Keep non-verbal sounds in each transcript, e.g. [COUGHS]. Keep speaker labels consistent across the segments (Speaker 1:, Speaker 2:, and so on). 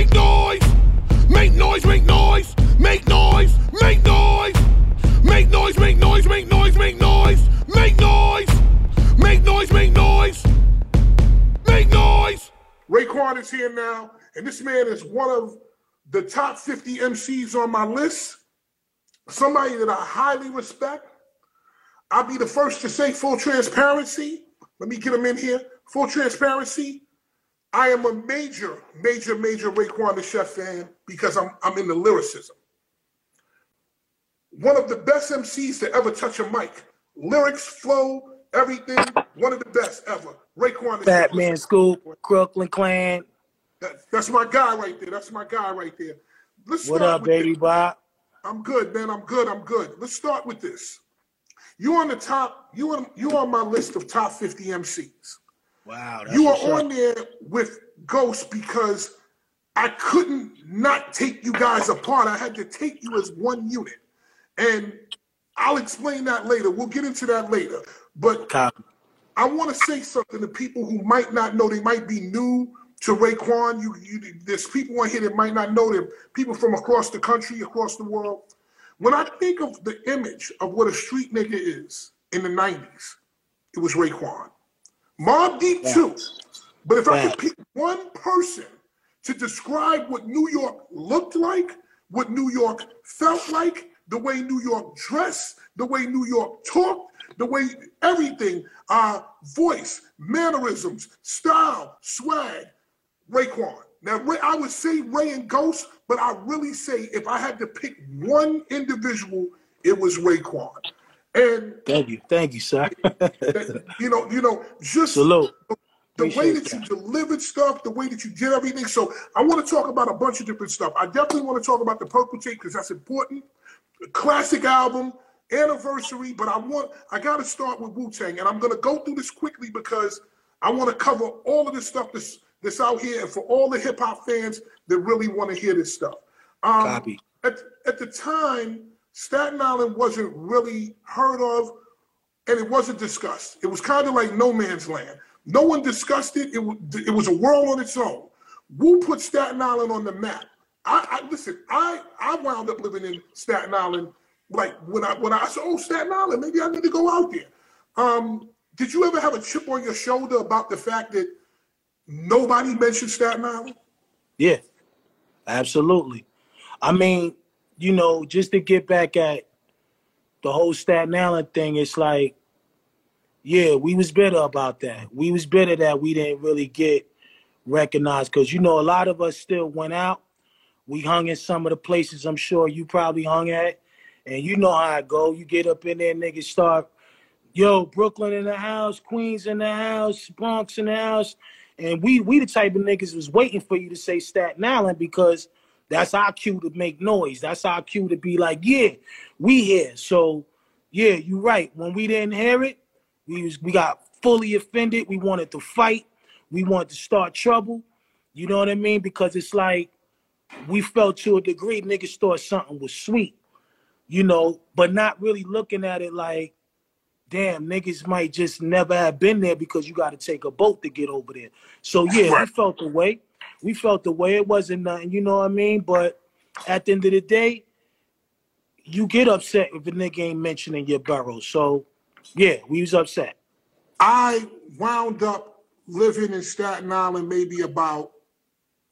Speaker 1: Make noise! Make noise, make noise! Make noise! Make noise! Make noise, make noise, make noise, make noise! Make noise! Make noise, make noise! Make noise! Raekwon is here now, and this man is one of the top 50 MCs on my list. Somebody that I highly respect. I'll be the first to say full transparency. Let me get him in here. Full transparency. I am a major, major, major Raekwon the Chef fan because I'm I'm in the lyricism. One of the best MCs to ever touch a mic. Lyrics, flow, everything. One of the best ever. Raekwon.
Speaker 2: Fatman Scoop, Crooklyn Clan.
Speaker 1: That- that's my guy right there. That's my guy right there. Let's
Speaker 2: What
Speaker 1: start
Speaker 2: up,
Speaker 1: with
Speaker 2: baby
Speaker 1: this.
Speaker 2: Bob?
Speaker 1: I'm good, man. I'm good. I'm good. Let's start with this. You on the top. You on you on my list of top 50 MCs.
Speaker 2: Wow,
Speaker 1: You are on there with Ghost because I couldn't not take you guys apart. I had to take you as one unit. And I'll explain that later. We'll get into that later. But. I want to say something to people who might not know. They might be new to Raekwon. You, you, there's people on here that might not know them. People from across the country, across the world. When I think of the image of what a street nigga is in the '90s, it was Raekwon. Mobb Deep too. But if I could pick one person to describe what New York looked like, what New York felt like, the way New York dressed, the way New York talked, the way everything, uh, voice, mannerisms, style, swag, Raekwon. Now, Ray, I would say Ray and Ghost, but I really say if I had to pick one individual, it was Raekwon. And
Speaker 2: Thank you. Thank you, sir.
Speaker 1: you know, you know, just
Speaker 2: Salute.
Speaker 1: the way
Speaker 2: Appreciate
Speaker 1: that you delivered stuff, the way that you did everything. So I want to talk about a bunch of different stuff. I definitely want to talk about the Purple Tape because that's important. Classic album, anniversary, but I want I got to start with Wu Tang, and I'm going to go through this quickly because I want to cover all of this stuff that's that's out here, and for all the hip hop fans that really want to hear this stuff. Um,
Speaker 2: Copy.
Speaker 1: At at the time, Staten Island wasn't really heard of and it wasn't discussed. It was kind of like no man's land. No one discussed it. It it was a world on its own. Wu put Staten Island on the map. I, I listen. I I wound up living in Staten Island. Like when I when I said, "Oh, Staten Island, maybe I need to go out there." Um, did you ever have a chip on your shoulder about the fact that nobody mentioned Staten Island?
Speaker 2: Yeah, absolutely. I mean, you know, just to get back at the whole Staten Island thing, it's like, yeah, we was bitter about that. We was bitter that we didn't really get recognized because you know a lot of us still went out. We hung in some of the places I'm sure you probably hung at, and you know how I go. You get up in there, niggas start, yo, Brooklyn in the house, Queens in the house, Bronx in the house, and we we the type of niggas was waiting for you to say Staten Island because that's our cue to make noise. That's our cue to be like, yeah, we here. So yeah, you're right. When we didn't hear it, we was we got fully offended. We wanted to fight. We wanted to start trouble. You know what I mean? Because it's like we felt to a degree niggas thought something was sweet, you know, but not really looking at it like, damn, niggas might just never have been there because you got to take a boat to get over there. So yeah, we felt the way. We felt the way. It wasn't nothing, you know what I mean? But at the end of the day, you get upset if a nigga ain't mentioning your borough. So yeah, we was upset.
Speaker 1: I wound up living in Staten Island maybe about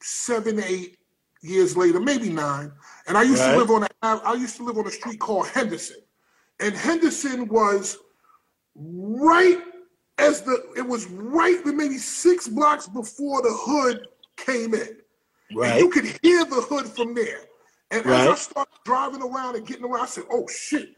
Speaker 1: seven, eight years later, maybe nine. And I used
Speaker 2: Right.
Speaker 1: to live on a I used to live on a street called Henderson. And Henderson was right as the it was right maybe six blocks before the hood came in. And
Speaker 2: Right.
Speaker 1: you could hear the hood from there. And as I started driving around and getting around, I said, "Oh shit!"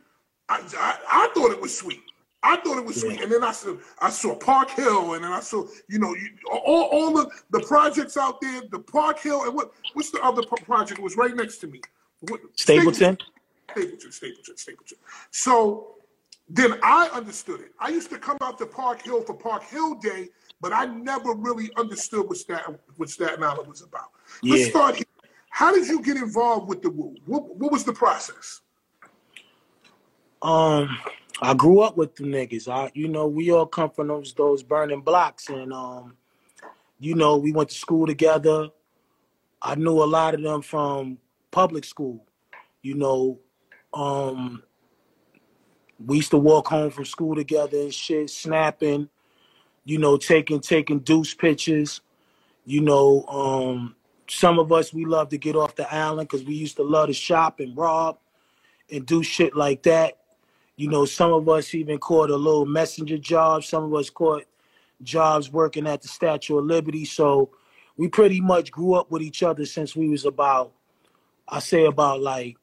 Speaker 1: I, I, I thought it was sweet. I thought it was sweet. And then I saw I saw Park Hill, and then I saw you know you, all all the the projects out there, the Park Hill, and what what's the other pro- project? It was right next to me. What,
Speaker 2: Stapleton.
Speaker 1: Stapleton, Stapleton, Stapleton. So then I understood it. I used to come out to Park Hill for Park Hill Day, but I never really understood what Staten, what Staten Island was about. Let's start here. How did you get involved with the Wu? What, what was the process?
Speaker 2: Um, I grew up with the niggas. I, you know, we all come from those those burning blocks, and um, you know, we went to school together. I knew a lot of them from public school. You know, um, we used to walk home from school together and shit, snapping, you know, taking taking deuce pictures. You know, um, some of us we love to get off the island because we used to love to shop and rob and do shit like that. You know, some of us even caught a little messenger job. Some of us caught jobs working at the Statue of Liberty. So we pretty much grew up with each other since we was about, I say about like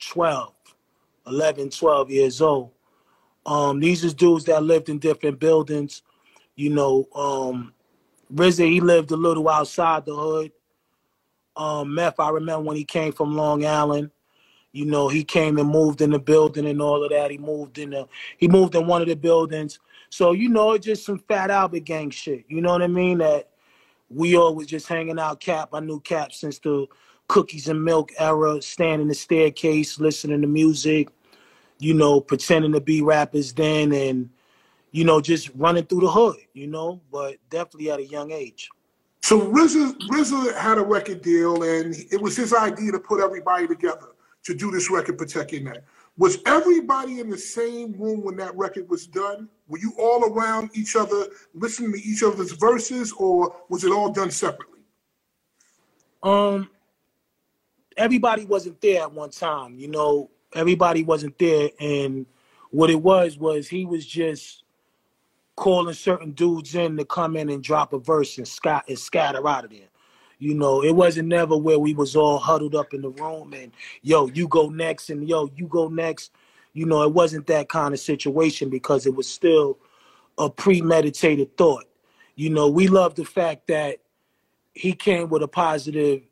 Speaker 2: 12, 11, 12 years old. Um, these is dudes that lived in different buildings. You know, um, RZA, he lived a little outside the hood. Um, Meth, I remember when he came from Long Island. You know, he came and moved in the building and all of that. He moved in the he moved in one of the buildings. So, you know, it's just some fat Albert gang shit. You know what I mean? That we all was just hanging out Cap. I knew Cap since the cookies and milk era, standing in the staircase, listening to music, you know, pretending to be rappers then and, you know, just running through the hood, you know, but definitely at a young age.
Speaker 1: So RZA, RZA had a record deal and it was his idea to put everybody together to do this record, Protecting That. Was everybody in the same room when that record was done? Were you all around each other, listening to each other's verses, or was it all done separately?
Speaker 2: Um, everybody wasn't there at one time. You know, everybody wasn't there, and what it was was he was just calling certain dudes in to come in and drop a verse and, scat- and scatter out of there. You know, it wasn't never where we was all huddled up in the room and yo, you go next and yo, you go next. You know, it wasn't that kind of situation because it was still a premeditated thought. You know, we love the fact that he came with a positive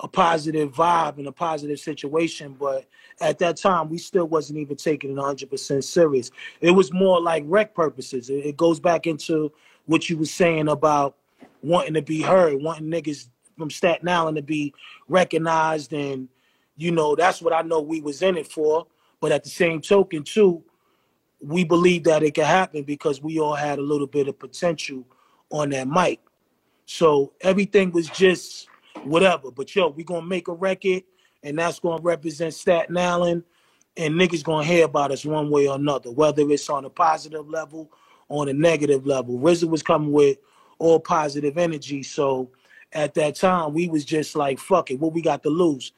Speaker 2: a positive vibe and a positive situation, but at that time we still wasn't even taking it 100% serious. It was more like rec purposes. It, goes back into what you were saying about wanting to be heard, wanting niggas from Staten Island to be recognized, and you know that's what I know we was in it for. But at the same token, too, we believe that it could happen because we all had a little bit of potential on that mic. So everything was just whatever. But yo, we gonna make a record, and that's gonna represent Staten Island, and niggas gonna hear about us one way or another, whether it's on a positive level, on a negative level. RZA was coming with all positive energy, so at that time we was just like, fuck it, what we got to lose?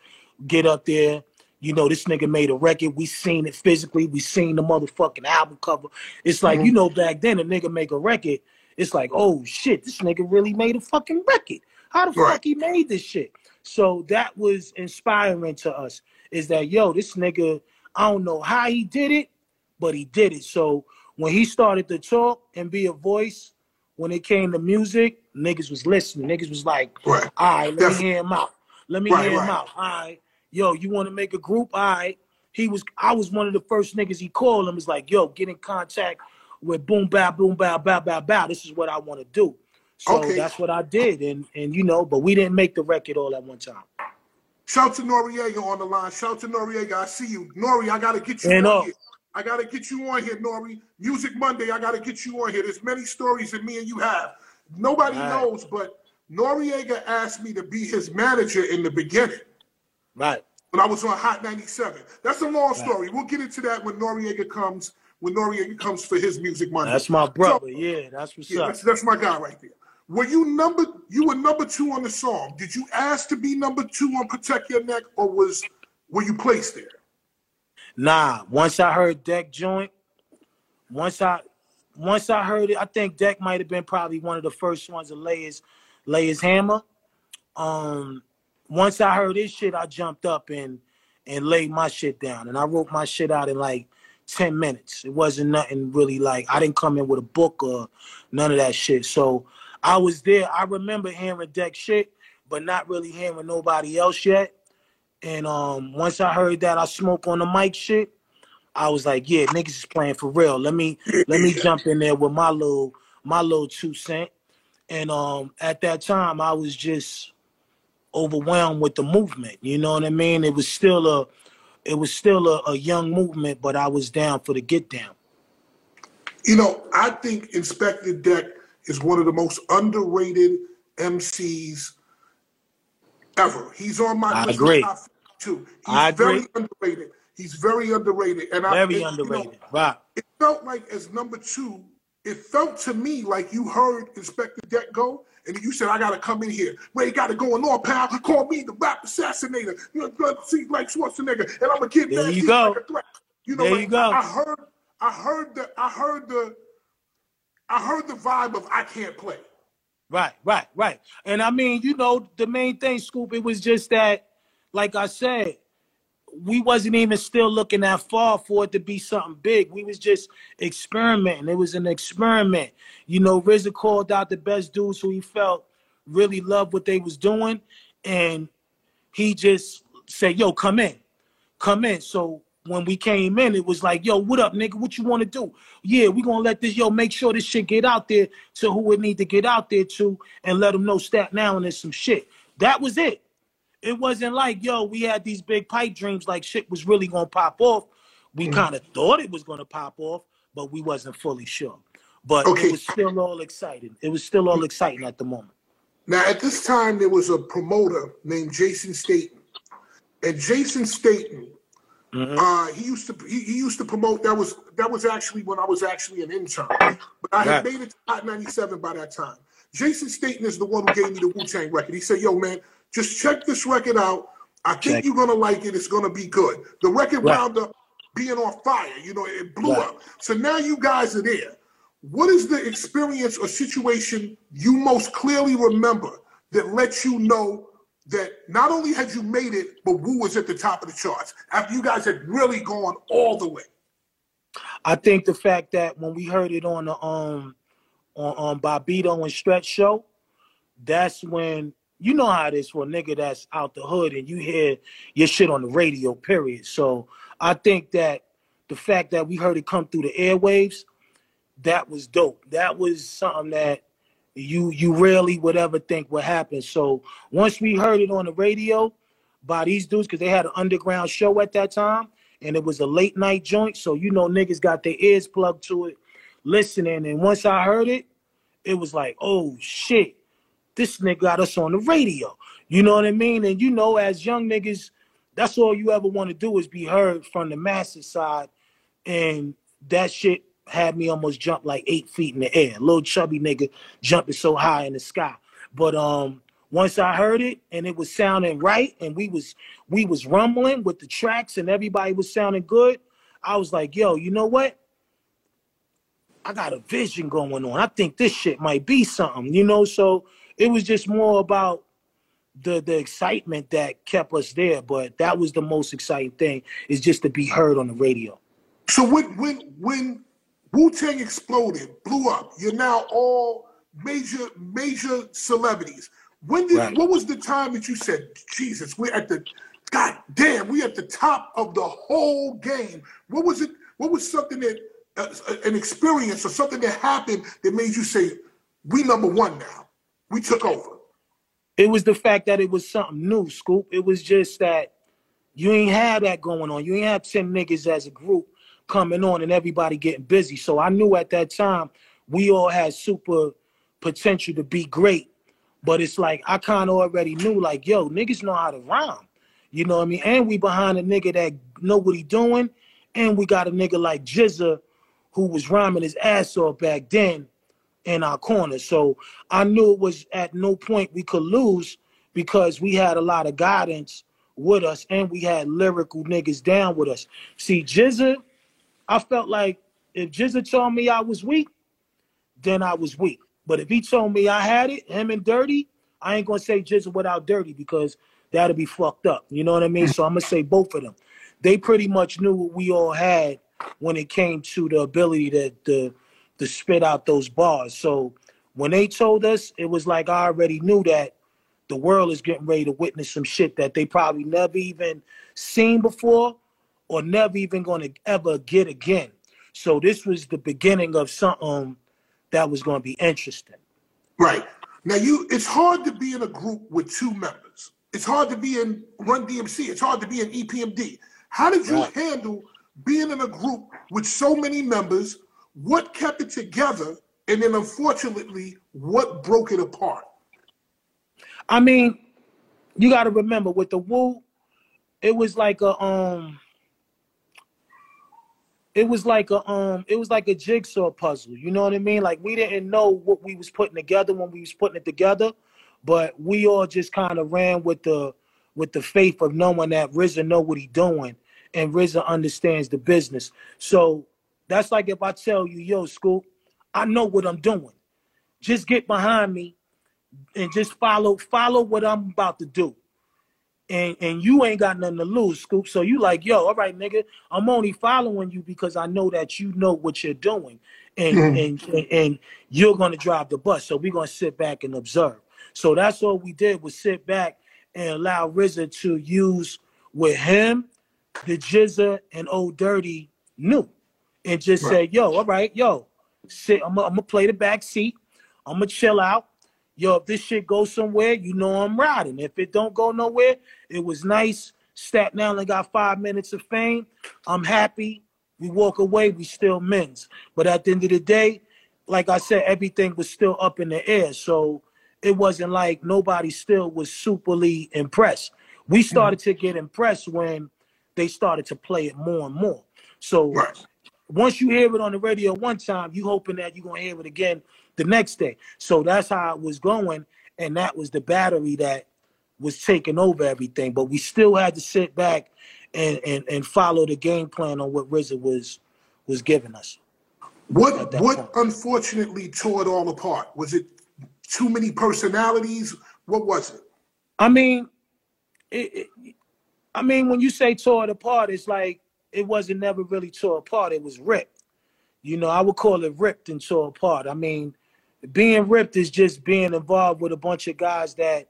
Speaker 2: Get up there. You know, this nigga made a record. We seen it physically. We seen the motherfucking album cover. It's like, mm-hmm. you know, back then a nigga make a record. It's like, oh shit, this nigga really made a fucking record. How the right. fuck he made this shit? So that was inspiring to us. Is that yo, this nigga, I don't know how he did it, but he did it. So when he started to talk and be a voice, when it came to music, niggas was listening. Niggas was like, right. all right, let Definitely. me hear him out. Let me right, hear him right. out. All right. Yo, you want to make a group? All right. He was I was one of the first niggas he called him. Was like, yo, get in contact with boom bow, boom bow, bow, bow, bow. This is what I want to do. So okay. that's what I did. And and you know, but we didn't make the record all at one time.
Speaker 1: Shout to Noriega on the line. Shout to Noriega. I see you. Nori, I gotta get you and on uh, here. I got to get you on here, Nori. Music Monday, I got to get you on here. There's many stories that me and you have. Nobody right. knows, but Noriega asked me to be his manager in the beginning.
Speaker 2: Right.
Speaker 1: When I was on Hot 97. That's a long story. We'll get into that when Noriega comes, when Noriega comes for his Music Monday.
Speaker 2: That's my brother. So, yeah, that's what's yeah, up.
Speaker 1: That's, that's my guy right there. Were you number you were number two on the song? Did you ask to be number two on Protect Your Neck, or was were you placed there?
Speaker 2: Nah, once I heard Deck joint, once I once I heard it, I think Deck might have been probably one of the first ones to lay his lay his hammer. Um, once I heard his shit, I jumped up and and laid my shit down, and I wrote my shit out in like ten minutes. It wasn't nothing really like I didn't come in with a book or none of that shit. So I was there. I remember hearing Deck shit, but not really hearing nobody else yet. And um, once I heard that I smoke on the mic shit, I was like, yeah, niggas is playing for real. Let me let me jump in there with my little my little two cent. And um, at that time, I was just overwhelmed with the movement. You know what I mean? It was still a it was still a, a young movement, but I was down for the get down.
Speaker 1: You know, I think Inspectah Deck is one of the most underrated MCs ever. He's on my
Speaker 2: I
Speaker 1: list
Speaker 2: agree.
Speaker 1: top too. He's
Speaker 2: I
Speaker 1: very
Speaker 2: agree.
Speaker 1: underrated. He's very underrated, and I,
Speaker 2: Very
Speaker 1: it- you know,
Speaker 2: underrated. Right.
Speaker 1: it felt like as number two, it felt to me like you heard Inspectah Deck go, and you said, I gotta come in here. Where you got it going on, pal. Call me the rap assassinator. You know, blood see like Schwarzenegger, and I'm gonna get
Speaker 2: There you go.
Speaker 1: like a. You know,
Speaker 2: There
Speaker 1: like,
Speaker 2: you go.
Speaker 1: I heard I heard the I heard the I heard the vibe of I can't play.
Speaker 2: Right, right, right. And I mean, you know, the main thing, Scoop, it was just that, like I said, we wasn't even still looking that far for it to be something big. We was just experimenting. It was an experiment. You know, RZA called out the best dudes who he felt really loved what they was doing, and he just said, "Yo, come in, come in." So when we came in, it was like, "Yo, what up, nigga? What you want to do?" Yeah, we gonna let this yo make sure this shit get out there to who it need to get out there to, and let them know Staten Island is some shit. That was it. It wasn't like, yo, we had these big pipe dreams like shit was really gonna pop off. We mm. kind of thought it was gonna pop off, but we wasn't fully sure. But
Speaker 1: Okay.
Speaker 2: it was still all exciting. It was still all exciting at the moment.
Speaker 1: Now, at this time, there was a promoter named Jason Staten, and Jason Staten, uh, he used to he, he used to promote. That was that was actually when I was actually an intern, but I had
Speaker 2: Right.
Speaker 1: made it to Hot 97 by that time. Jason Staten is the one who gave me the Wu Tang record. He said, "Yo, man, just check this record out. I think
Speaker 2: Check.
Speaker 1: you're gonna like it. It's gonna be good." The record
Speaker 2: Right.
Speaker 1: wound up being on fire. You know, it blew
Speaker 2: Right.
Speaker 1: up. So now you guys are there. What is the experience or situation you most clearly remember that lets you know that not only had you made it, but Wu was at the top of the charts after you guys had really gone all the way?
Speaker 2: I think the fact that when we heard it on the um on, on Bobbito and Stretch show, that's when you know how it is for a nigga that's out the hood and you hear your shit on the radio, period. So I think that the fact that we heard it come through the airwaves, that was dope. That was something that you you rarely would ever think would happen. So once we heard it on the radio by these dudes, because they had an underground show at that time, and it was a late night joint. So you know niggas got their ears plugged to it, listening. And once I heard it, it was like, oh shit, this nigga got us on the radio. You know what I mean? And you know, as young niggas, that's all you ever want to do is be heard from the masses side. And that shit had me almost jump like eight feet in the air. Little chubby nigga jumping so high in the sky. But um once I heard it and it was sounding right and we was we was rumbling with the tracks and everybody was sounding good, I was like, yo, you know what? I got a vision going on. I think this shit might be something, you know. So it was just more about the the excitement that kept us there. But that was the most exciting thing is just to be heard on the radio.
Speaker 1: So when when when Wu Tang exploded, blew up, you're now all major major celebrities. When did
Speaker 2: Right.
Speaker 1: what was the time that you said, Jesus, we're at the God damn, we at the top of the whole game. What was it? What was something that uh, an experience or something that happened that made you say, we number one now. We took over.
Speaker 2: It was the fact that it was something new, Scoop. It was just that you ain't had that going on. You ain't have 10 niggas as a group coming on and everybody getting busy. So I knew at that time we all had super potential to be great. But it's like I kind of already knew, like, yo, niggas know how to rhyme. You know what I mean? And we behind a nigga that know what he doing. And we got a nigga like GZA who was rhyming his ass off back then in our corner. So I knew it was at no point we could lose because we had a lot of guidance with us and we had lyrical niggas down with us. See, GZA, I felt like if GZA told me I was weak, then I was weak. But if he told me I had it, him and Dirty, I ain't gonna say GZA without Dirty because that'd be fucked up. You know what I mean? So I'm gonna say both of them. They pretty much knew what we all had when it came to the ability to to, to spit out those bars. So when they told us, it was like I already knew that the world is getting ready to witness some shit that they probably never even seen before or never even gonna ever get again. So this was the beginning of something that was gonna be interesting.
Speaker 1: Right. Now you it's hard to be in a group with two members. It's hard to be in Run DMC. It's hard to be in EPMD. How did you
Speaker 2: Right.
Speaker 1: handle being in a group with so many members? What kept it together? And then unfortunately, what broke it apart?
Speaker 2: I mean, you got to remember with the Wu, it was like a um, it was like a um, it was like a jigsaw puzzle. You know what I mean? Like we didn't know what we was putting together when we was putting it together, but we all just kind of ran with the with the faith of knowing that RZA know what he doing and RZA understands the business. So that's like if I tell you, yo, Scoop, I know what I'm doing. Just get behind me and just follow follow what I'm about to do. And and you ain't got nothing to lose, Scoop. So you like, yo, all right, nigga, I'm only following you because I know that you know what you're doing. And hmm. and, and and you're gonna drive the bus. So we're gonna sit back and observe. So that's all we did was sit back and allow RZA to use with him, the GZA, and Old Dirty knew. And just
Speaker 1: Right.
Speaker 2: say, yo, all right, yo, sit, I'm gonna play the back seat. I'm gonna chill out. Yo, if this shit goes somewhere, you know I'm riding. If it don't go nowhere, it was nice. Staten Island got five minutes of fame. I'm happy. We walk away, we still men's. But at the end of the day, like I said, everything was still up in the air. So it wasn't like nobody still was superly impressed. We mm-hmm. started to get impressed when they started to play it more and more. So
Speaker 1: Right.
Speaker 2: once you hear it on the radio one time, you hoping that you're gonna hear it again the next day. So that's how it was going, and that was the battery that was taking over everything. But we still had to sit back and and, and follow the game plan on what RZA was was giving us.
Speaker 1: What what
Speaker 2: point.
Speaker 1: unfortunately tore it all apart? Was it too many personalities? What was it?
Speaker 2: I mean, it, it, I mean, when you say tore it apart, it's like it wasn't never really tore apart. It was ripped. You know, I would call it ripped and tore apart. I mean, being ripped is just being involved with a bunch of guys that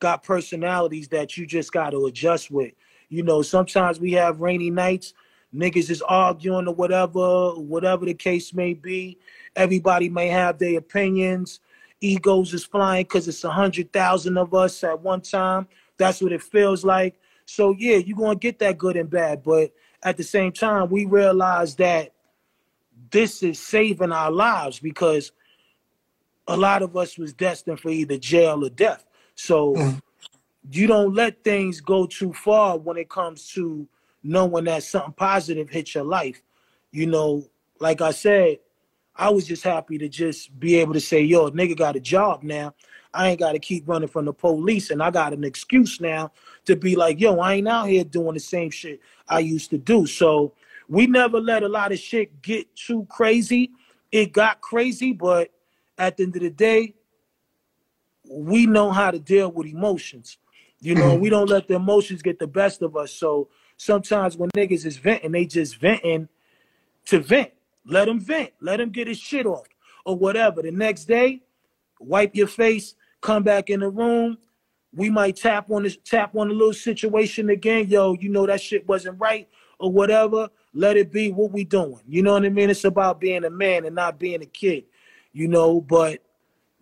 Speaker 2: got personalities that you just got to adjust with. You know, sometimes we have rainy nights, niggas is arguing or whatever, whatever the case may be. Everybody may have their opinions. Egos is flying because it's a hundred thousand of us at one time. That's what it feels like. So yeah, you're gonna get that good and bad, but at the same time, we realize that this is saving our lives because a lot of us was destined for either jail or death. So
Speaker 1: Mhm.
Speaker 2: you don't let things go too far when it comes to knowing that something positive hit your life. You know, like I said, I was just happy to just be able to say, yo, nigga got a job now. I ain't got to keep running from the police, and I got an excuse now to be like, yo, I ain't out here doing the same shit I used to do. So we never let a lot of shit get too crazy. It got crazy, but at the end of the day, we know how to deal with emotions. You know, we don't let the emotions get the best of us. So sometimes when niggas is venting, they just venting to vent. Let him vent. Let him get his shit off or whatever. The next day, wipe your face, come back in the room. We might tap on this tap on the little situation again. Yo, you know that shit wasn't right or whatever. Let it be what we doing. You know what I mean? It's about being a man and not being a kid. You know, but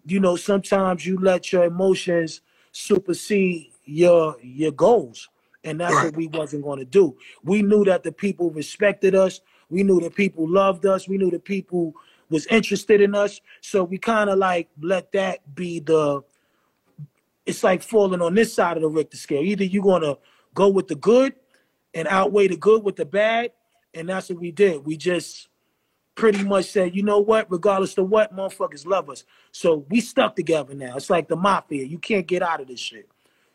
Speaker 2: you know, sometimes you let your emotions supersede your your goals. And that's
Speaker 1: Right.
Speaker 2: what we wasn't going to do. We knew that the people respected us. We knew that people loved us. We knew that people was interested in us. So we kind of like let that be the it's like falling on this side of the Richter scale. Either you're gonna go with the good and outweigh the good with the bad, and that's what we did. We just pretty much said, you know what, regardless of what, motherfuckers love us. So we stuck together now. It's like the mafia. You can't get out of this shit.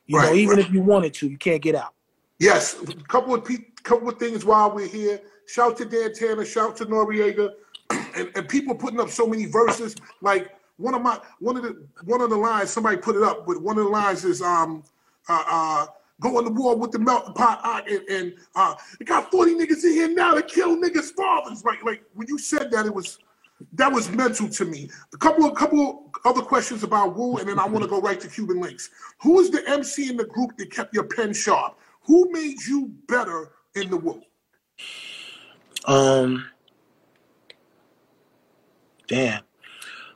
Speaker 2: You know, even
Speaker 1: right.
Speaker 2: if you wanted to, you can't get out.
Speaker 1: Yes, a couple of pe- couple of things while we're here. Shout to Dan Tanner, shout to Noriega, [CLEARS THROAT] and, and people putting up so many verses. Like one of my one of the one of the lines somebody put it up, but one of the lines is um uh uh go to war with the melting pot uh, and, and uh it got 40 niggas in here now to kill niggas' fathers. Like like when you said that it was that was mental to me. A couple of couple other questions about Wu, and then I want to go right to Cuban Linx. Who is the MC in the group that kept your pen sharp? Who made you better in the Wu?
Speaker 2: Um, damn.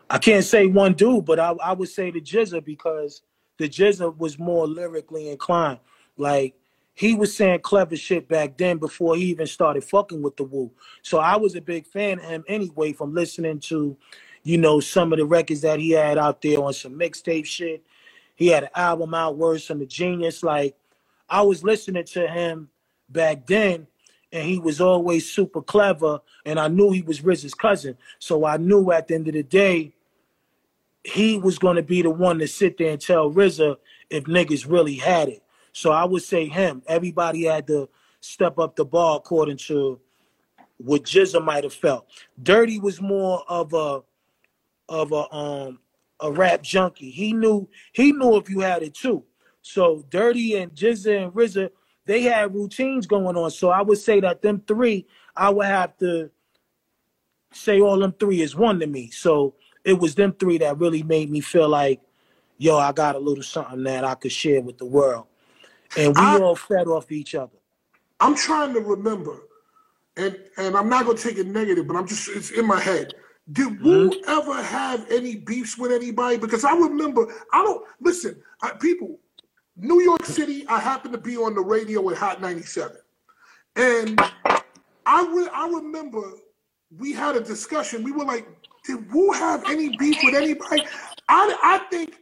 Speaker 2: I can't say one dude, but I, I would say the GZA because the GZA was more lyrically inclined. Like he was saying clever shit back then before he even started fucking with the Wu. So I was a big fan of him anyway from listening to, you know, some of the records that he had out there on some mixtape shit. He had an album out, Words from the Genius. Like I was listening to him back then, and he was always super clever, and I knew he was RZA's cousin. So I knew at the end of the day, he was going to be the one to sit there and tell RZA if niggas really had it. So I would say him. Everybody had to step up the ball according to what GZA might have felt. Dirty was more of a of a um a rap junkie. He knew he knew if you had it too. So Dirty and GZA and RZA, they had routines going on. So I would say that them three, I would have to say all them three is one to me. So it was them three that really made me feel like, yo, I got a little something that I could share with the world. And we I, all fed off each other.
Speaker 1: I'm trying to remember, and and I'm not gonna take it negative, but I'm just it's in my head. Did mm-hmm. Wu ever have any beefs with anybody? Because I remember, I don't listen, I, people. New York City, I happened to be on the radio with Hot 97, and I re- I remember we had a discussion. We were like, did Wu have any beef with anybody? I, I think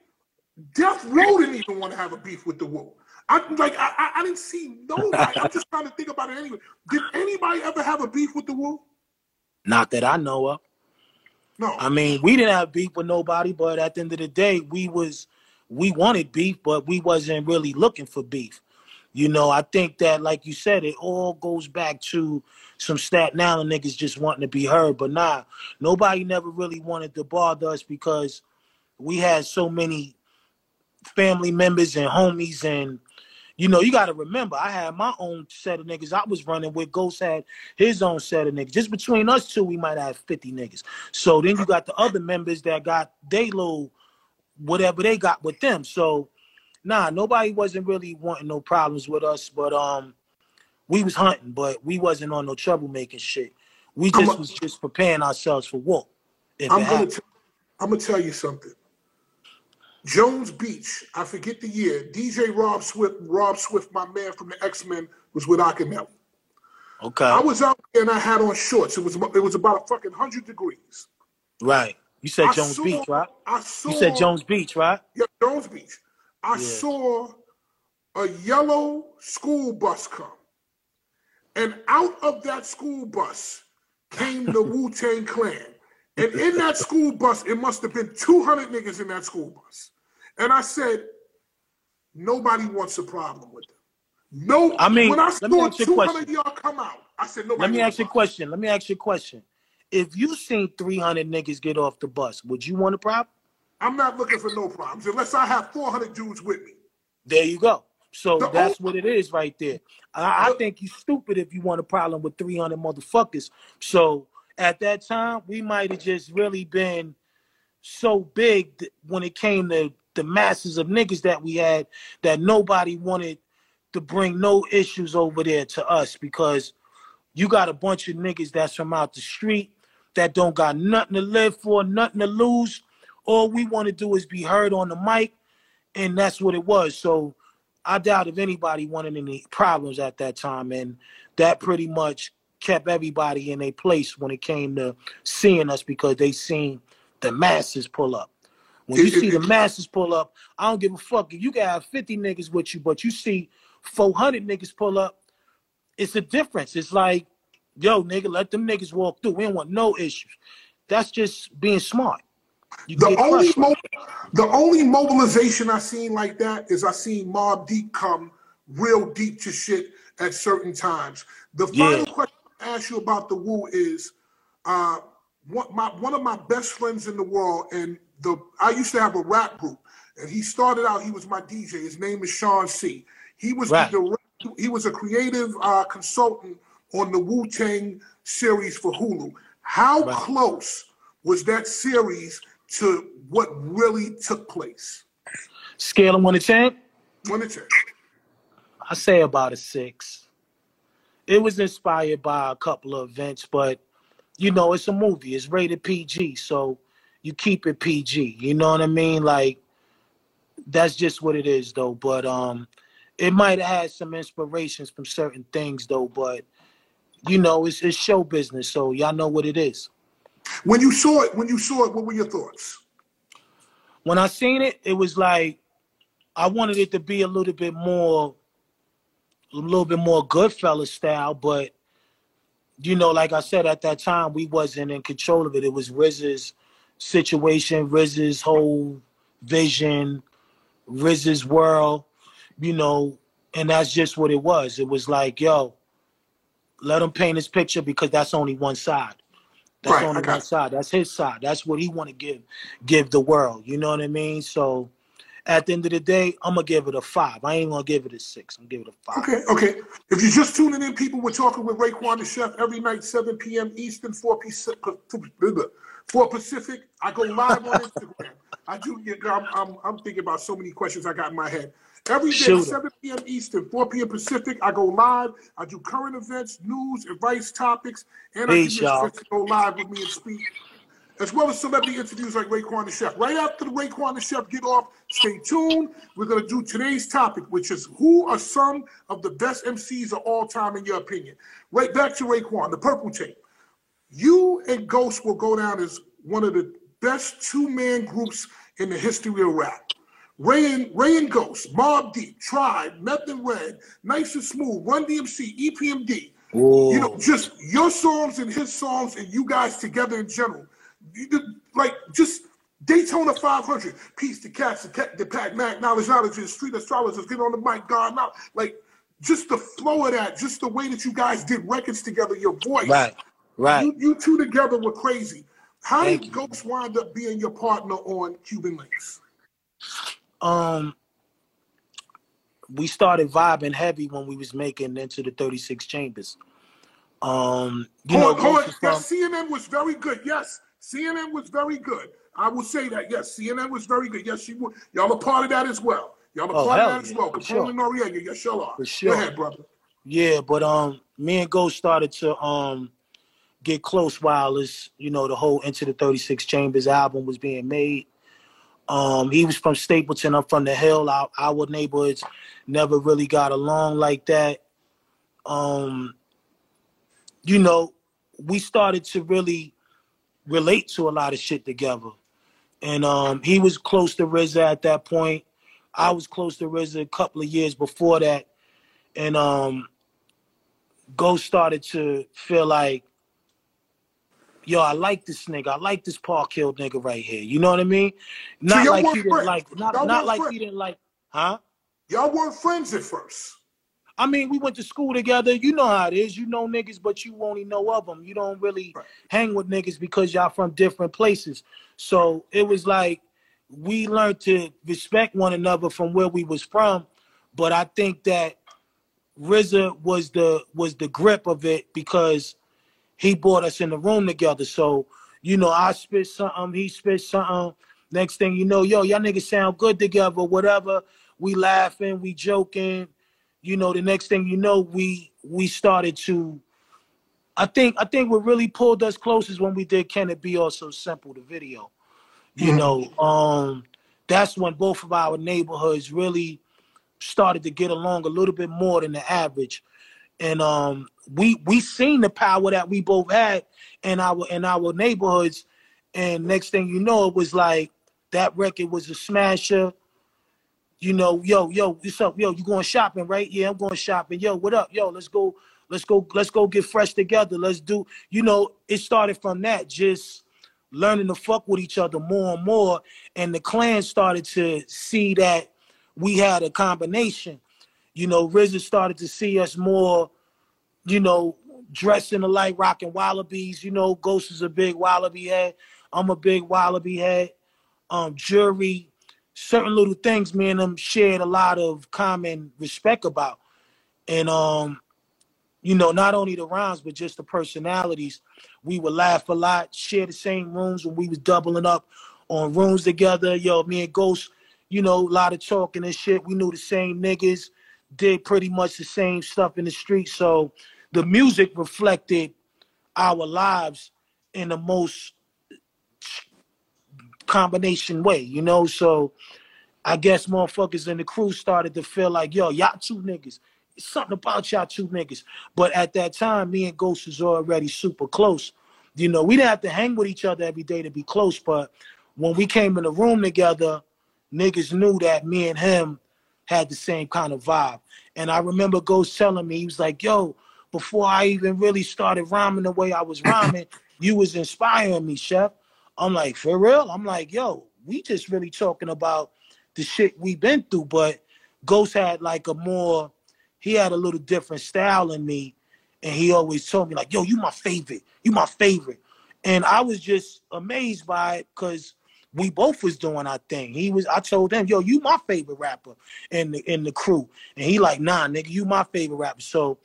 Speaker 1: Death Row didn't even want to have a beef with the Wu. I like I, I didn't see nobody. [LAUGHS] I'm just trying to think about it anyway. Did anybody ever have a beef with the Wu?
Speaker 2: Not that I know of.
Speaker 1: No.
Speaker 2: I mean, we didn't have beef with nobody, but at the end of the day, we was we wanted beef, but we wasn't really looking for beef. You know, I think that, like you said, it all goes back to some Staten Island niggas just wanting to be heard. But nah, nobody never really wanted to bother us because we had so many family members and homies and you know, you got to remember, I had my own set of niggas I was running with. Ghost had his own set of niggas. Just between us two, we might have 50 niggas. So then you got the other members that got they little whatever they got with them. So nah, nobody wasn't really wanting no problems with us, but um, we was hunting, but we wasn't on no troublemaking shit. We just was just preparing ourselves for war.
Speaker 1: I'm gonna, t- I'm gonna tell you something. Jones Beach, I forget the year. DJ Rob Swift, Rob Swift, my man from the X Men, was with Akinyele.
Speaker 2: Okay.
Speaker 1: I was out there and I had on shorts. It was it was about a fucking hundred degrees.
Speaker 2: Right. You said I Jones saw, Beach, right? I saw. You said Jones Beach, right?
Speaker 1: Yeah, Jones Beach. I yeah. saw a yellow school bus come. And out of that school bus came the [LAUGHS] Wu Tang Clan. And in that school bus, it must have been 200 niggas in that school bus. And I said, nobody wants a problem with them. No,
Speaker 2: I mean,
Speaker 1: when I saw 200 y'all come out, I said, nobody.
Speaker 2: Let me ask you a question. Let me ask you a question. If you seen 300 niggas get off the bus, would you want a problem?
Speaker 1: I'm not looking for no problems unless I have 400 dudes with me.
Speaker 2: There you go. So the that's what it is right there. I, I think you stupid if you want a problem with 300 motherfuckers. So at that time, we might have just really been so big when it came to the masses of niggas that we had that nobody wanted to bring no issues over there to us because you got a bunch of niggas that's from out the street that don't got nothing to live for, nothing to lose. All we want to do is be heard on the mic, and that's what it was. So I doubt if anybody wanted any problems at that time, and that pretty much kept everybody in their place when it came to seeing us because they seen the masses pull up. When you see the masses pull up, I don't give a fuck if you got 50 niggas with you, but you see 400 niggas pull up, it's a difference. It's like, yo, nigga, let them niggas walk through. We don't want no issues. That's just being smart.
Speaker 1: You the only mo- the only mobilization I seen like that is I seen Mobb Deep come real deep to shit at certain times. The final yeah. question I ask you about the Wu is uh, one, my, one of my best friends in the world, and the I used to have a rap group, and he started out. He was my DJ. His name is Sean C. He was right. the he was a creative uh, consultant on the Wu Tang series for Hulu. How right. close was that series to what really took place?
Speaker 2: Scale of one to ten.
Speaker 1: One to ten.
Speaker 2: I say about a six. It was inspired by a couple of events, but you know, it's a movie. It's rated PG, so you keep it PG. You know what I mean? Like that's just what it is, though. But um, it might have had some inspirations from certain things, though. But you know, it's it's show business, so y'all know what it is.
Speaker 1: When you saw it, when you saw it, what were your thoughts?
Speaker 2: When I seen it, it was like I wanted it to be a little bit more, a little bit more Goodfellas style, but you know, like I said at that time, we wasn't in control of it. It was RZA's situation, RZA's whole vision, RZA's world, you know, and that's just what it was. It was like, yo, let him paint his picture because that's only one side. That's
Speaker 1: Right,
Speaker 2: only one
Speaker 1: it.
Speaker 2: side. That's his side. That's what he want to give give the world. You know what I mean? So at the end of the day, I'm gonna give it a five. I ain't gonna give it a six. I'm gonna give it a five.
Speaker 1: Okay, okay. If you're just tuning in, people, we're talking with Raekwon the Chef every night, 7 p.m. Eastern, 4 p.m. 4 Pacific. I go live on Instagram. I do. I'm, I'm, I'm thinking about so many questions I got in my head. Every day,
Speaker 2: Shoot 'em.
Speaker 1: 7 p.m. Eastern, 4 p.m. Pacific, I go live. I do current events, news, advice, topics, and I
Speaker 2: Peace,
Speaker 1: give you a
Speaker 2: y'all.
Speaker 1: chance to go live with me and speak as well as celebrity interviews like Raekwon the Chef. Right after the Raekwon the Chef get off, stay tuned. We're going to do today's topic, which is who are some of the best MCs of all time in your opinion? Right back to Raekwon, the purple tape. You and Ghost will go down as one of the best two-man groups in the history of rap. Ray and, Ray and Ghost, Mobb Deep, Tribe, and Red, Nice and Smooth, Run DMC, EPMD. You know, just your songs and his songs and you guys together in general. Like just Daytona 500, Peace to Cats, the, Cat- the Pac Mac, Knowledge, Knowledge, and Street Astrologers, get on the mic, God, now. Like just the flow of that, just the way that you guys did records together, your voice.
Speaker 2: Right. Right.
Speaker 1: You, you two together were crazy. How
Speaker 2: Thank
Speaker 1: did
Speaker 2: you.
Speaker 1: Ghost wind up being your partner on Cuban Linx?
Speaker 2: Um we started vibing heavy when we was making into the 36 chambers. Um you know
Speaker 1: hold on, hold on.
Speaker 2: Ghost is from,
Speaker 1: CNN was very good. Yes, CNN was very good. I will say that. Yes, CNN was very good. Yes, she would. Y'all are part of that as well. Y'all are
Speaker 2: Oh,
Speaker 1: part of that as
Speaker 2: yeah,
Speaker 1: well.
Speaker 2: for
Speaker 1: Capone
Speaker 2: sure.
Speaker 1: Noriega. Yes, y'all are.
Speaker 2: For
Speaker 1: Go ahead, brother.
Speaker 2: Yeah, but um, me and Ghost started to um get close while this, you know, the whole Into the 36 Chambers album was being made. Um, he was from Stapleton, I'm from the Hill. Our, our neighborhoods never really got along like that. Um, you know, we started to really relate to a lot of shit together. And um, he was close to RZA at that point. I was close to RZA a couple of years before that. And um, Ghost started to feel like, yo, I like this nigga. I like this Park Hill nigga right here. You know what I mean? Not like he didn't like, not, not like
Speaker 1: friends.
Speaker 2: he didn't like, huh?
Speaker 1: Y'all weren't friends at first.
Speaker 2: I mean, we went to school together. You know how it is. You know niggas, but you only know of them. You don't really
Speaker 1: Right.
Speaker 2: hang with niggas because y'all from different places. So it was like we learned to respect one another from where we was from. But I think that RZA was the was the grip of it because he brought us in the room together. So you know, I spit something, he spit something. Next thing you know, yo, y'all niggas sound good together. Whatever. We laughing, we joking you know the next thing you know we we started to i think i think what really pulled us close is when we did can it be all so simple the video you
Speaker 1: Mhm.
Speaker 2: know um that's when both of our neighborhoods really started to get along a little bit more than the average. And um we we seen the power that we both had in our in our neighborhoods. And next thing you know it was like that record was a smasher you know, yo, yo, what's up? Yo, you going shopping, right? Yeah, I'm going shopping. Yo, what up? Yo, let's go, let's go, let's go get fresh together. Let's do, you know, it started from that, just learning to fuck with each other more and more. And the clan started to see that we had a combination. You know, RZA started to see us more, you know, dressing alike, rocking wallabies. You know, Ghost is a big wallaby head. I'm a big wallaby head. Um, jury, certain little things me and them shared a lot of common respect about. And um, you know, not only the rhymes, but just the personalities. We would laugh a lot, share the same rooms when we was doubling up on rooms together. Yo, me and Ghost, you know, a lot of talking and shit. We knew the same niggas, did pretty much the same stuff in the street. So the music reflected our lives in the most combination way, you know. So I guess motherfuckers in the crew started to feel like, yo, y'all two niggas. It's something about y'all two niggas. But at that time, me and Ghost was already super close. You know, we didn't have to hang with each other every day to be close, but when we came in the room together, niggas knew that me and him had the same kind of vibe. And I remember Ghost telling me, he was like, yo, before I even really started rhyming the way I was rhyming, [COUGHS] you was inspiring me, Chef. I'm like, for real? I'm like, yo, we just really talking about the shit we been through. But Ghost had like a more, he had a little different style in me. And he always told me, like, yo, you my favorite. You my favorite. And I was just amazed by it because we both was doing our thing. He was, I told him, yo, you my favorite rapper in the in the crew. And he like, nah, nigga, you my favorite rapper. So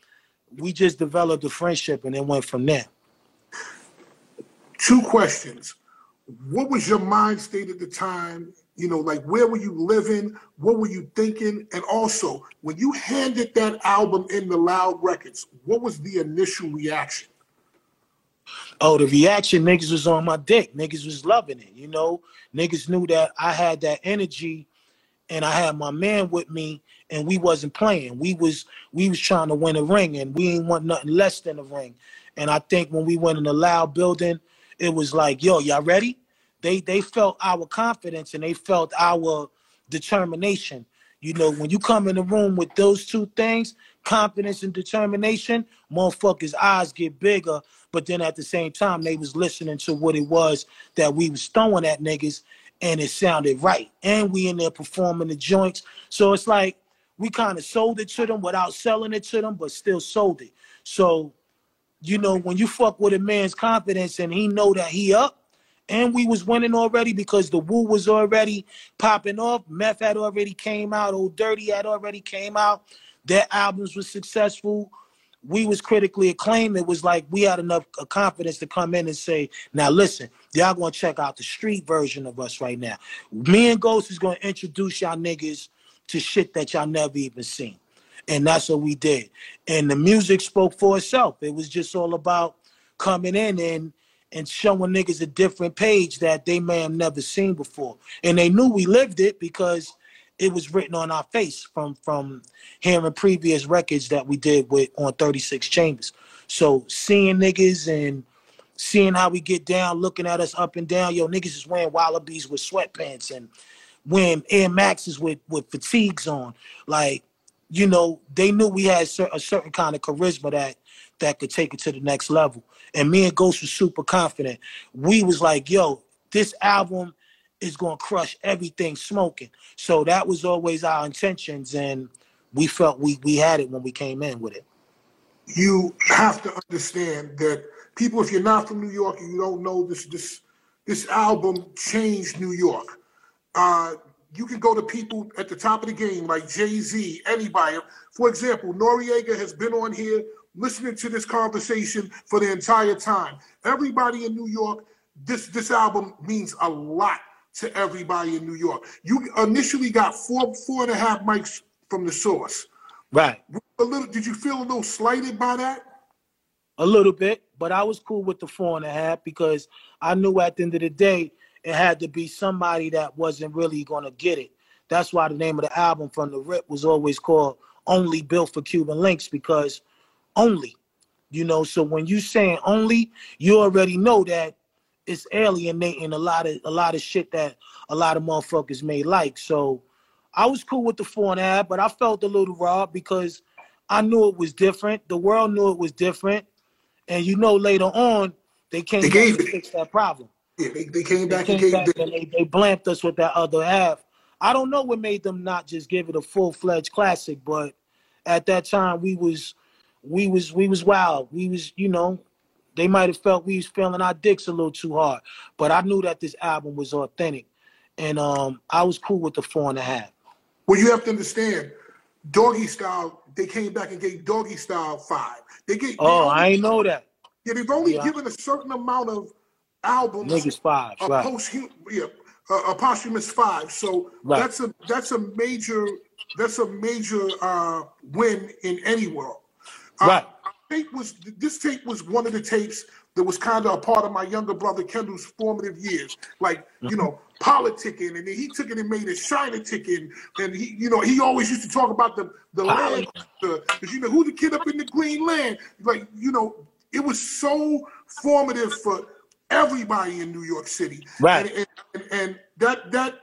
Speaker 2: we just developed a friendship and it went from there.
Speaker 1: Two questions. What was your mind state at the time? You know, like where were you living? What were you thinking? And also, when you handed that album in the Loud Records, what was the initial reaction?
Speaker 2: Oh, the reaction, niggas was on my dick. Niggas was loving it, you know. Niggas knew that I had that energy and I had my man with me and we wasn't playing. We was we was trying to win a ring and we ain't want nothing less than a ring. And I think when we went in the loud building, it was like, yo, y'all ready? They they felt our confidence and they felt our determination. You know, when you come in the room with those two things, confidence and determination, motherfuckers' eyes get bigger. But then at the same time, they was listening to what it was that we was throwing at niggas, and it sounded right. And we in there performing the joints. So it's like we kind of sold it to them without selling it to them, but still sold it. So, you know, when you fuck with a man's confidence and he know that he up, and we was winning already because the Wu was already popping off. Meth had already came out. Ol' Dirty had already came out. Their albums were successful. We was critically acclaimed. It was like we had enough uh, confidence to come in and say, "Now listen, y'all gonna check out the street version of us right now. Me and Ghost is gonna introduce y'all niggas to shit that y'all never even seen. And that's what we did. And the music spoke for itself. It was just all about coming in and and showing niggas a different page that they may have never seen before. And they knew we lived it because it was written on our face from from hearing previous records that we did with on 36 Chambers. So seeing niggas and seeing how we get down, looking at us up and down, yo, niggas is wearing Wallabees with sweatpants and when Air Maxes with with fatigues on. Like, you know, they knew we had a certain kind of charisma that that could take it to the next level. And me and Ghost was super confident. We was like, yo, this album is gonna crush everything smoking. So that was always our intentions, and we felt we we had it when we came in with it.
Speaker 1: You have to understand that people, if you're not from New York and you don't know this, this this album changed New York. Uh, you can go to people at the top of the game like Jay Z, anybody. For example, Noreaga has been on here listening to this conversation for the entire time. Everybody in New York, this this album means a lot to everybody in New York. You initially got four four and a half mics from the source.
Speaker 2: Right.
Speaker 1: A little. Did you feel a little slighted by that?
Speaker 2: A little bit, but I was cool with the four and a half because I knew at the end of the day it had to be somebody that wasn't really gonna get it. That's why the name of the album from the rip was always called Only Built for Cuban Linx because only, you know. So when you saying only, you already know that it's alienating a lot of a lot of shit that a lot of motherfuckers may like. So I was cool with the four and a half, but I felt a little raw because I knew it was different. The world knew it was different, and you know later on they came they to fix that problem.
Speaker 1: Yeah, they, they came back
Speaker 2: they
Speaker 1: came
Speaker 2: and, back and they, they blamped us with that other half. I don't know what made them not just give it a full fledged classic, but at that time we was we was we was wild. We was, you know, they might have felt we was feeling our dicks a little too hard. But I knew that this album was authentic. And um I was cool with the four and a half.
Speaker 1: Well, you have to understand, Doggystyle, they came back and gave Doggystyle five. They gave
Speaker 2: Oh, they only, I know that.
Speaker 1: Yeah, they've only yeah. given a certain amount of albums.
Speaker 2: Niggas five, a right.
Speaker 1: Post, yeah, a, a, posthumous five. So right. that's a that's a major that's a major uh, win in any world.
Speaker 2: Uh, right.
Speaker 1: tape was this tape was one of the tapes that was kind of a part of my younger brother Kendall's formative years, like mm-hmm. you know politicking, and then he took it and made it shiner ticking, and he you know he always used to talk about the the land, because you know who the kid up in the green land, like you know it was so formative for everybody in New York City.
Speaker 2: Right.
Speaker 1: And, and, and that that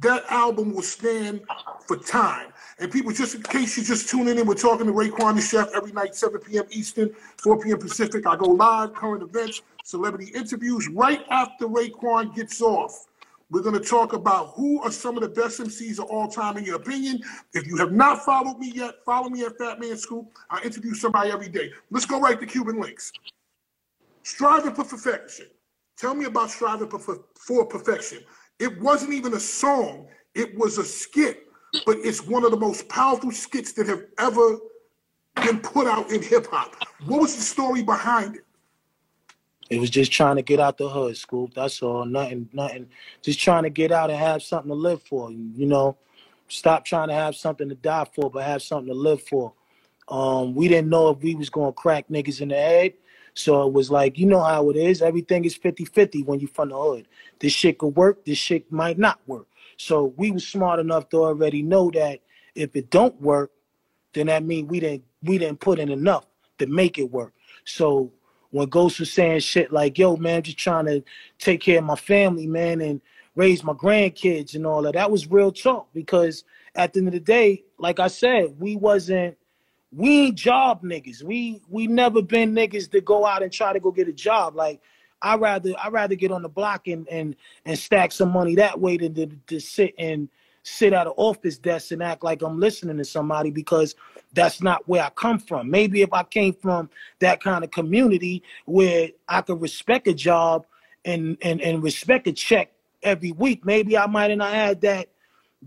Speaker 1: that album will stand for time. And people, just in case you're just tuning in, we're talking to Raekwon the Chef every night, 7 p.m. Eastern, 4 p.m. Pacific. I go live, current events, celebrity interviews right after Raekwon gets off. We're going to talk about who are some of the best MCs of all time, in your opinion. If you have not followed me yet, follow me at Fatman Scoop. I interview somebody every day. Let's go right to Cuban Linx. Striving for perfection. Tell me about striving for perfection. It wasn't even a song, it was a skit, but it's one of the most powerful skits that have ever been put out in hip hop. What was the story behind it?
Speaker 2: It was just trying to get out the hood, Scoop. That's all. Nothing, nothing. Just trying to get out and have something to live for. You know, stop trying to have something to die for, but have something to live for. Um, we didn't know if we was gonna crack niggas in the head. So it was like, you know how it is. Everything is 50-50 when you from the hood. This shit could work, this shit might not work. So we was smart enough to already know that if it don't work, then that means we didn't we didn't put in enough to make it work. So when Ghost was saying shit like, yo, man, I'm just trying to take care of my family, man, and raise my grandkids and all that, that was real talk because at the end of the day, like I said, we wasn't we ain't job niggas. We we never been niggas that go out and try to go get a job. Like I rather I rather get on the block and and and stack some money that way than to, to sit and sit at an office desk and act like I'm listening to somebody because that's not where I come from. Maybe if I came from that kind of community where I could respect a job and and, and respect a check every week, maybe I might have not had that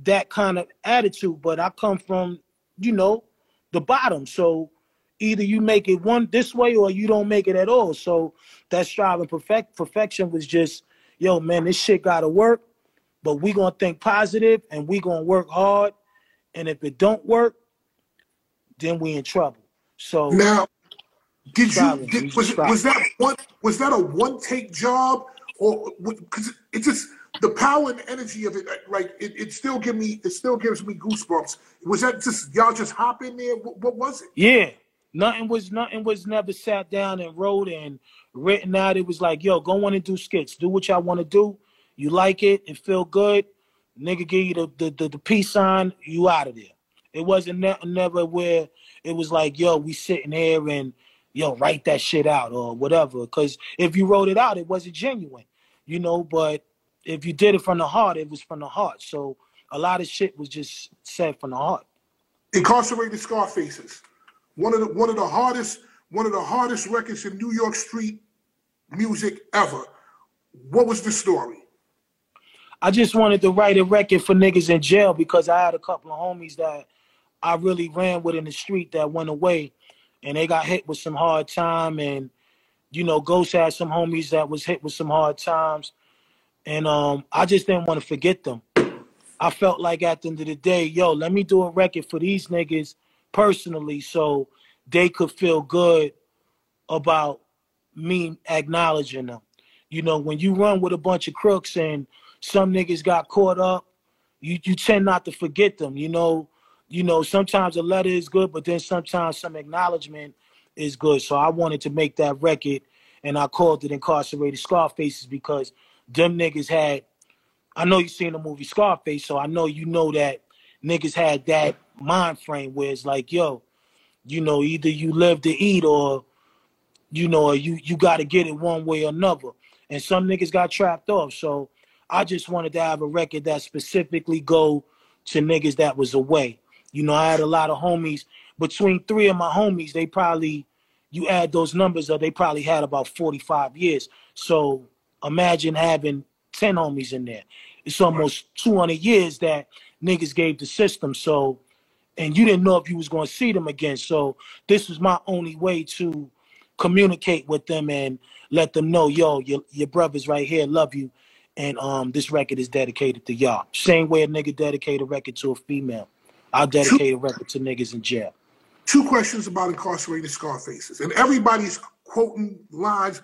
Speaker 2: that kind of attitude. But I come from, you know, the bottom. So either you make it one this way or you don't make it at all. So that striving perfect perfection was just, yo, man, this shit gotta work, but we gonna think positive and we gonna work hard. And if it don't work, then we in trouble. So
Speaker 1: now did you did, was, was that one was that a one take job or because it just the power and energy of it, uh, like it, it still give me, it still gives me goosebumps. Was that just y'all just hop in there? What, what was it?
Speaker 2: Yeah, nothing was nothing was never sat down and wrote and written out. It was like, yo, go on and do skits. Do what y'all want to do. You like it, it feel good. Nigga give you the the, the, the peace sign, you out of there. It wasn't ne- never where it was like, yo, we sitting here and yo, write that shit out or whatever. Cause if you wrote it out, it wasn't genuine, you know, but if you did it from the heart, it was from the heart. So a lot of shit was just said from the heart.
Speaker 1: Incarcerated Scarfaces, one of the one of the hardest one of the hardest records in New York street music ever. What was the story?
Speaker 2: I just wanted to write a record for niggas in jail because I had a couple of homies that I really ran with in the street that went away and they got hit with some hard time and you know Ghost had some homies that was hit with some hard times and um, I just didn't want to forget them. I felt like at the end of the day, yo, let me do a record for these niggas personally so they could feel good about me acknowledging them. You know, when you run with a bunch of crooks and some niggas got caught up, you, you tend not to forget them. You know, you know, sometimes a letter is good, but then sometimes some acknowledgement is good. So I wanted to make that record and I called it Incarcerated Scarfaces because them niggas had. I know you seen the movie Scarface, so I know you know that niggas had that mind frame where it's like, yo, you know, either you live to eat or, you know, you you got to get it one way or another. And some niggas got trapped off. So I just wanted to have a record that specifically go to niggas that was away. You know, I had a lot of homies. Between three of my homies, they probably, you add those numbers up, they probably had about 45 years. So imagine having 10 homies in there. It's almost 200 years that niggas gave the system. So, and you didn't know if you was going to see them again. So this was my only way to communicate with them and let them know, yo, your, your brothers right here love you. And um, this record is dedicated to y'all. Same way a nigga dedicate a record to a female. I'll dedicate a record to niggas in jail.
Speaker 1: Two questions about incarcerated Scarfaces. And everybody's quoting lines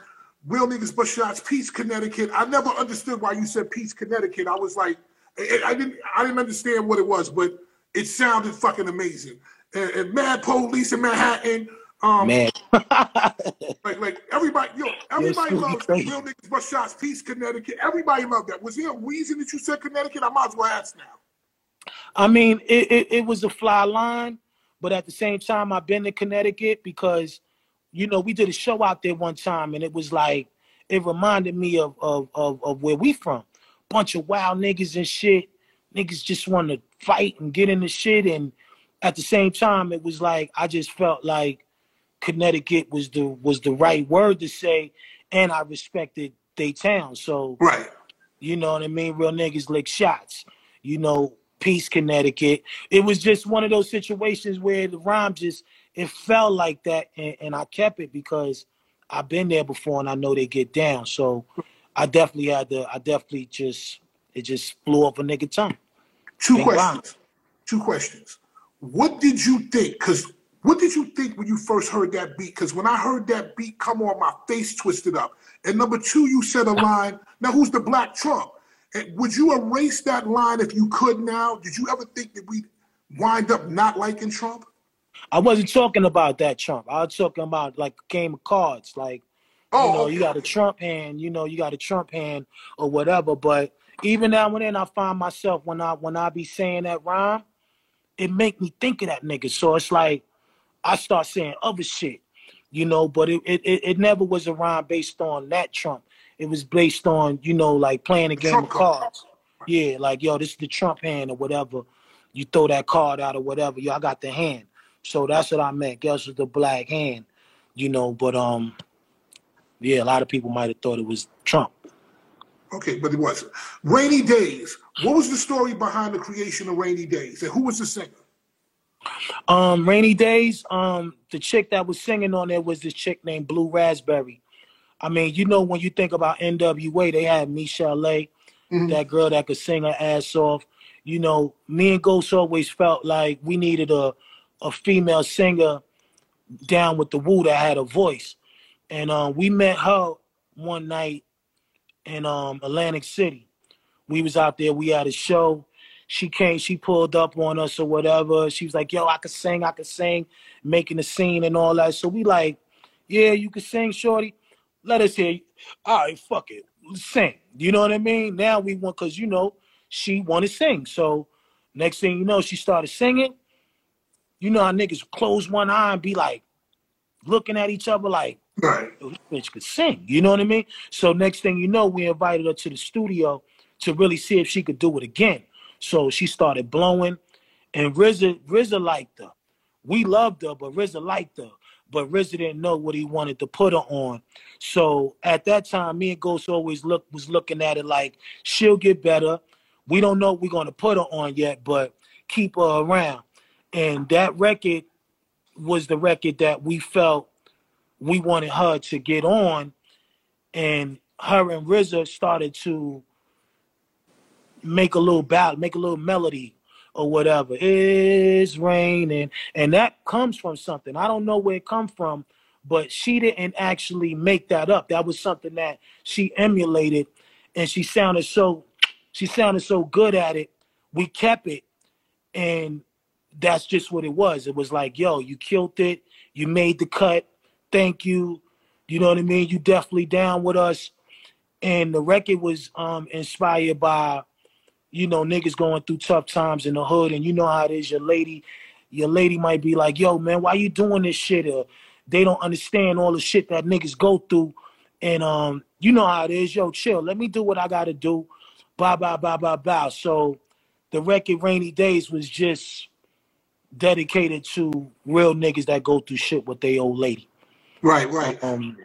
Speaker 1: real niggas but shots, Peace, Connecticut. I never understood why you said Peace, Connecticut. I was like, I didn't, I didn't understand what it was, but it sounded fucking amazing. And, and Mad Police in Manhattan. Um, Man, [LAUGHS] like, like everybody, yo, everybody loves real niggas but shots, Peace, Connecticut. Everybody loved that. Was there a reason that you said Connecticut? I might as well ask now.
Speaker 2: I mean, it, it, it was a fly line, but at the same time, I've been to Connecticut because, you know, we did a show out there one time, and it was like it reminded me of of of, of where we from. Bunch of wild niggas and shit. Niggas just want to fight and get into shit, and at the same time, it was like I just felt like Connecticut was the was the right word to say, and I respected they town. So
Speaker 1: Right.
Speaker 2: you know what I mean? Real niggas lick shots. You know, peace, Connecticut. It was just one of those situations where the rhyme just it felt like that, and, and I kept it because I've been there before and I know they get down. So I definitely had to. I definitely just it just flew off a nigga tongue.
Speaker 1: Two
Speaker 2: Big
Speaker 1: questions. Two questions. What did you think? Because what did you think when you first heard that beat? Because when I heard that beat come on, my face twisted up. And number two, you said a line. Now, who's the Black Trump? Would you erase that line if you could now? Did you ever think that we'd wind up not liking Trump?
Speaker 2: I wasn't talking about that Trump. I was talking about like a game of cards. Like
Speaker 1: Oh,
Speaker 2: you know,
Speaker 1: okay.
Speaker 2: you got a Trump hand, you know, you got a Trump hand or whatever. But even now and then I find myself when I when I be saying that rhyme, it make me think of that nigga. So it's like I start saying other shit, you know, but it, it it never was a rhyme based on that Trump. It was based on, you know, like playing a game
Speaker 1: Trump
Speaker 2: of
Speaker 1: card.
Speaker 2: cards. Yeah, like yo, this is the Trump hand or whatever. You throw that card out or whatever. Yo, I got the hand. So that's what I meant. Guess was the black hand, you know, but um yeah, a lot of people might have thought it was Trump.
Speaker 1: Okay, but it wasn't. Rainy Days. What was the story behind the creation of Rainy Days? And who was the singer?
Speaker 2: Um, Rainy Days, um, the chick that was singing on there was this chick named Blue Raspberry. I mean, you know, when you think about NWA, they had Michelle A,
Speaker 1: Mhm.
Speaker 2: that girl that could sing her ass off. You know, me and Ghost always felt like we needed a, a female singer down with the Wu that had a voice. And um, we met her one night in um, Atlantic City. We was out there, we had a show. She came, she pulled up on us or whatever. She was like, yo, I could sing, I could sing, making a scene and all that. So we like, yeah, you can sing, shorty. Let us hear you. All right, fuck it. Sing. You know what I mean? Now we want, cause you know, she wanna sing. So next thing you know, she started singing. You know how niggas close one eye and be like looking at each other like,
Speaker 1: Right.
Speaker 2: bitch could sing. You know what I mean? So next thing you know, we invited her to the studio to really see if she could do it again. So she started blowing, and RZA, RZA liked her. We loved her, but RZA liked her. But RZA didn't know what he wanted to put her on. So at that time, me and Ghost always look was looking at it like she'll get better. We don't know we're gonna put her on yet, but keep her around. And that record was the record that we felt we wanted her to get on, and her and RZA started to make a little ballad, make a little melody or whatever. It's raining, and that comes from something. I don't know where it come from, but she didn't actually make that up. That was something that she emulated, and she sounded so she sounded so good at it. We kept it, and that's just what it was. It was like, yo, you killed it. You made the cut. Thank you. You know what I mean? You definitely down with us. And the record was um inspired by, you know, niggas going through tough times in the hood. And you know how it is. Your lady, your lady might be like, yo, man, why you doing this shit? Uh, they don't understand all the shit that niggas go through. And um, you know how it is. Yo, chill. Let me do what I gotta do. Bye, bye, bye, bye, bye. So the record Rainy Days was just dedicated to real niggas that go through shit with their old lady.
Speaker 1: Right, right.
Speaker 2: Um,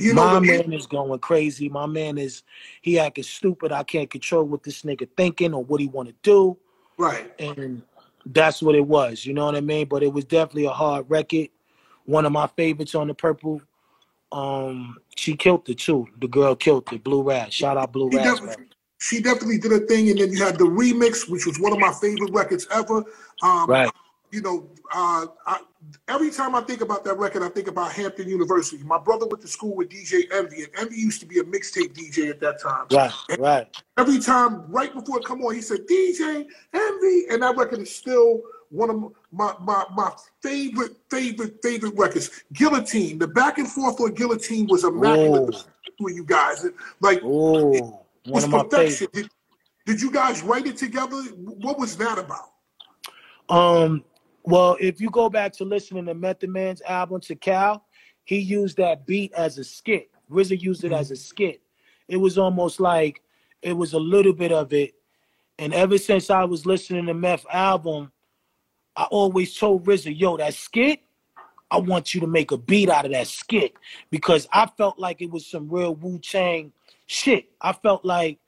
Speaker 1: You know,
Speaker 2: my man is going crazy. My man is he acting stupid. I can't control what this nigga thinking or what he want to do,
Speaker 1: right.
Speaker 2: and that's what it was. You know what I mean? But it was definitely a hard record. One of my favorites on the purple. Um, she killed it too. The girl killed it. Blue Raz. Shout out Blue
Speaker 1: definitely, she definitely did a thing, and then you had the remix, which was one of my favorite records ever. Um,
Speaker 2: Right.
Speaker 1: You know, uh, I, every time I think about that record, I think about Hampton University. My brother went to school with DJ Envy, and Envy used to be a mixtape DJ at that time.
Speaker 2: Right. Right.
Speaker 1: Every time, right before it come on, he said DJ Envy, and that record is still one of my my my favorite favorite favorite records. Guillotine, the back and forth on Guillotine was immaculate between you guys. Like
Speaker 2: Oh,
Speaker 1: it was perfection. Did, Did you guys write it together? What was that about?
Speaker 2: Um, well, if you go back to listening to Method Man's album Tical, he used that beat as a skit. RZA used it mm-hmm. as a skit. It was almost like it was a little bit of it. And ever since I was listening to Meth album, I always told RZA, yo, that skit, I want you to make a beat out of that skit because I felt like it was some real Wu Tang shit. I felt like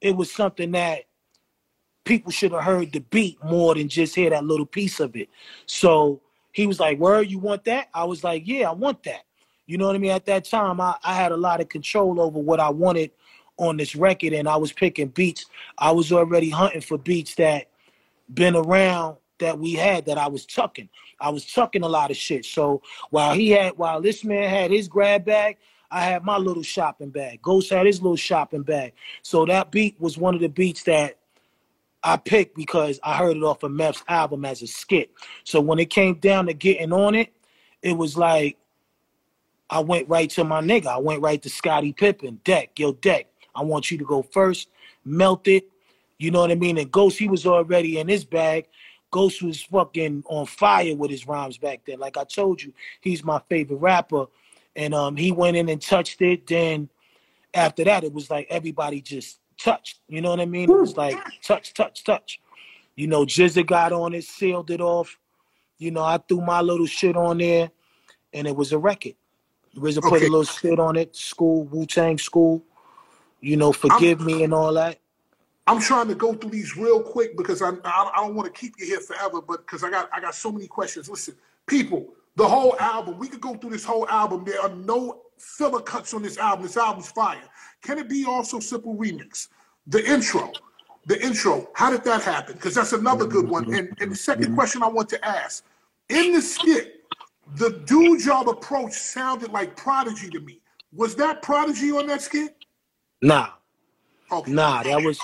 Speaker 2: it was something that people should have heard the beat more than just hear that little piece of it. So he was like, Where you want that? I was like, Yeah, I want that. You know what I mean? At that time, I, I had a lot of control over what I wanted on this record, and I was picking beats. I was already hunting for beats that been around that we had that I was tucking. I was tucking a lot of shit. So while he had, while this man had his grab bag, I had my little shopping bag. Ghost had his little shopping bag. So that beat was one of the beats that I picked because I heard it off of Meth's album as a skit. So when it came down to getting on it, it was like I went right to my nigga. I went right to Scottie Pippen. Deck, yo, Deck. I want you to go first. Melt it. You know what I mean? And Ghost, he was already in his bag. Ghost was fucking on fire with his rhymes back then. Like I told you, he's my favorite rapper. And um, he went in and touched it. Then after that, it was like everybody just touched. You know what I mean? It was like touch, touch, touch. You know, GZA got on it, sealed it off. You know, I threw my little shit on there, and it was a record. RZA put a little shit on it. School, Wu Tang School. You know, forgive me and all that.
Speaker 1: I'm trying to go through these real quick because I I, I don't want to keep you here forever, but because I got I got so many questions. Listen, people, the whole album, we could go through this whole album. There are no filler cuts on this album. This album's fire. Can it be All So Simple remix? The intro, the intro. How did that happen? Because that's another good one. And and the second question I want to ask in the skit, the dude y'all approach sounded like Prodigy to me. Was that Prodigy on that skit?
Speaker 2: Nah,
Speaker 1: Okay.
Speaker 2: nah, that was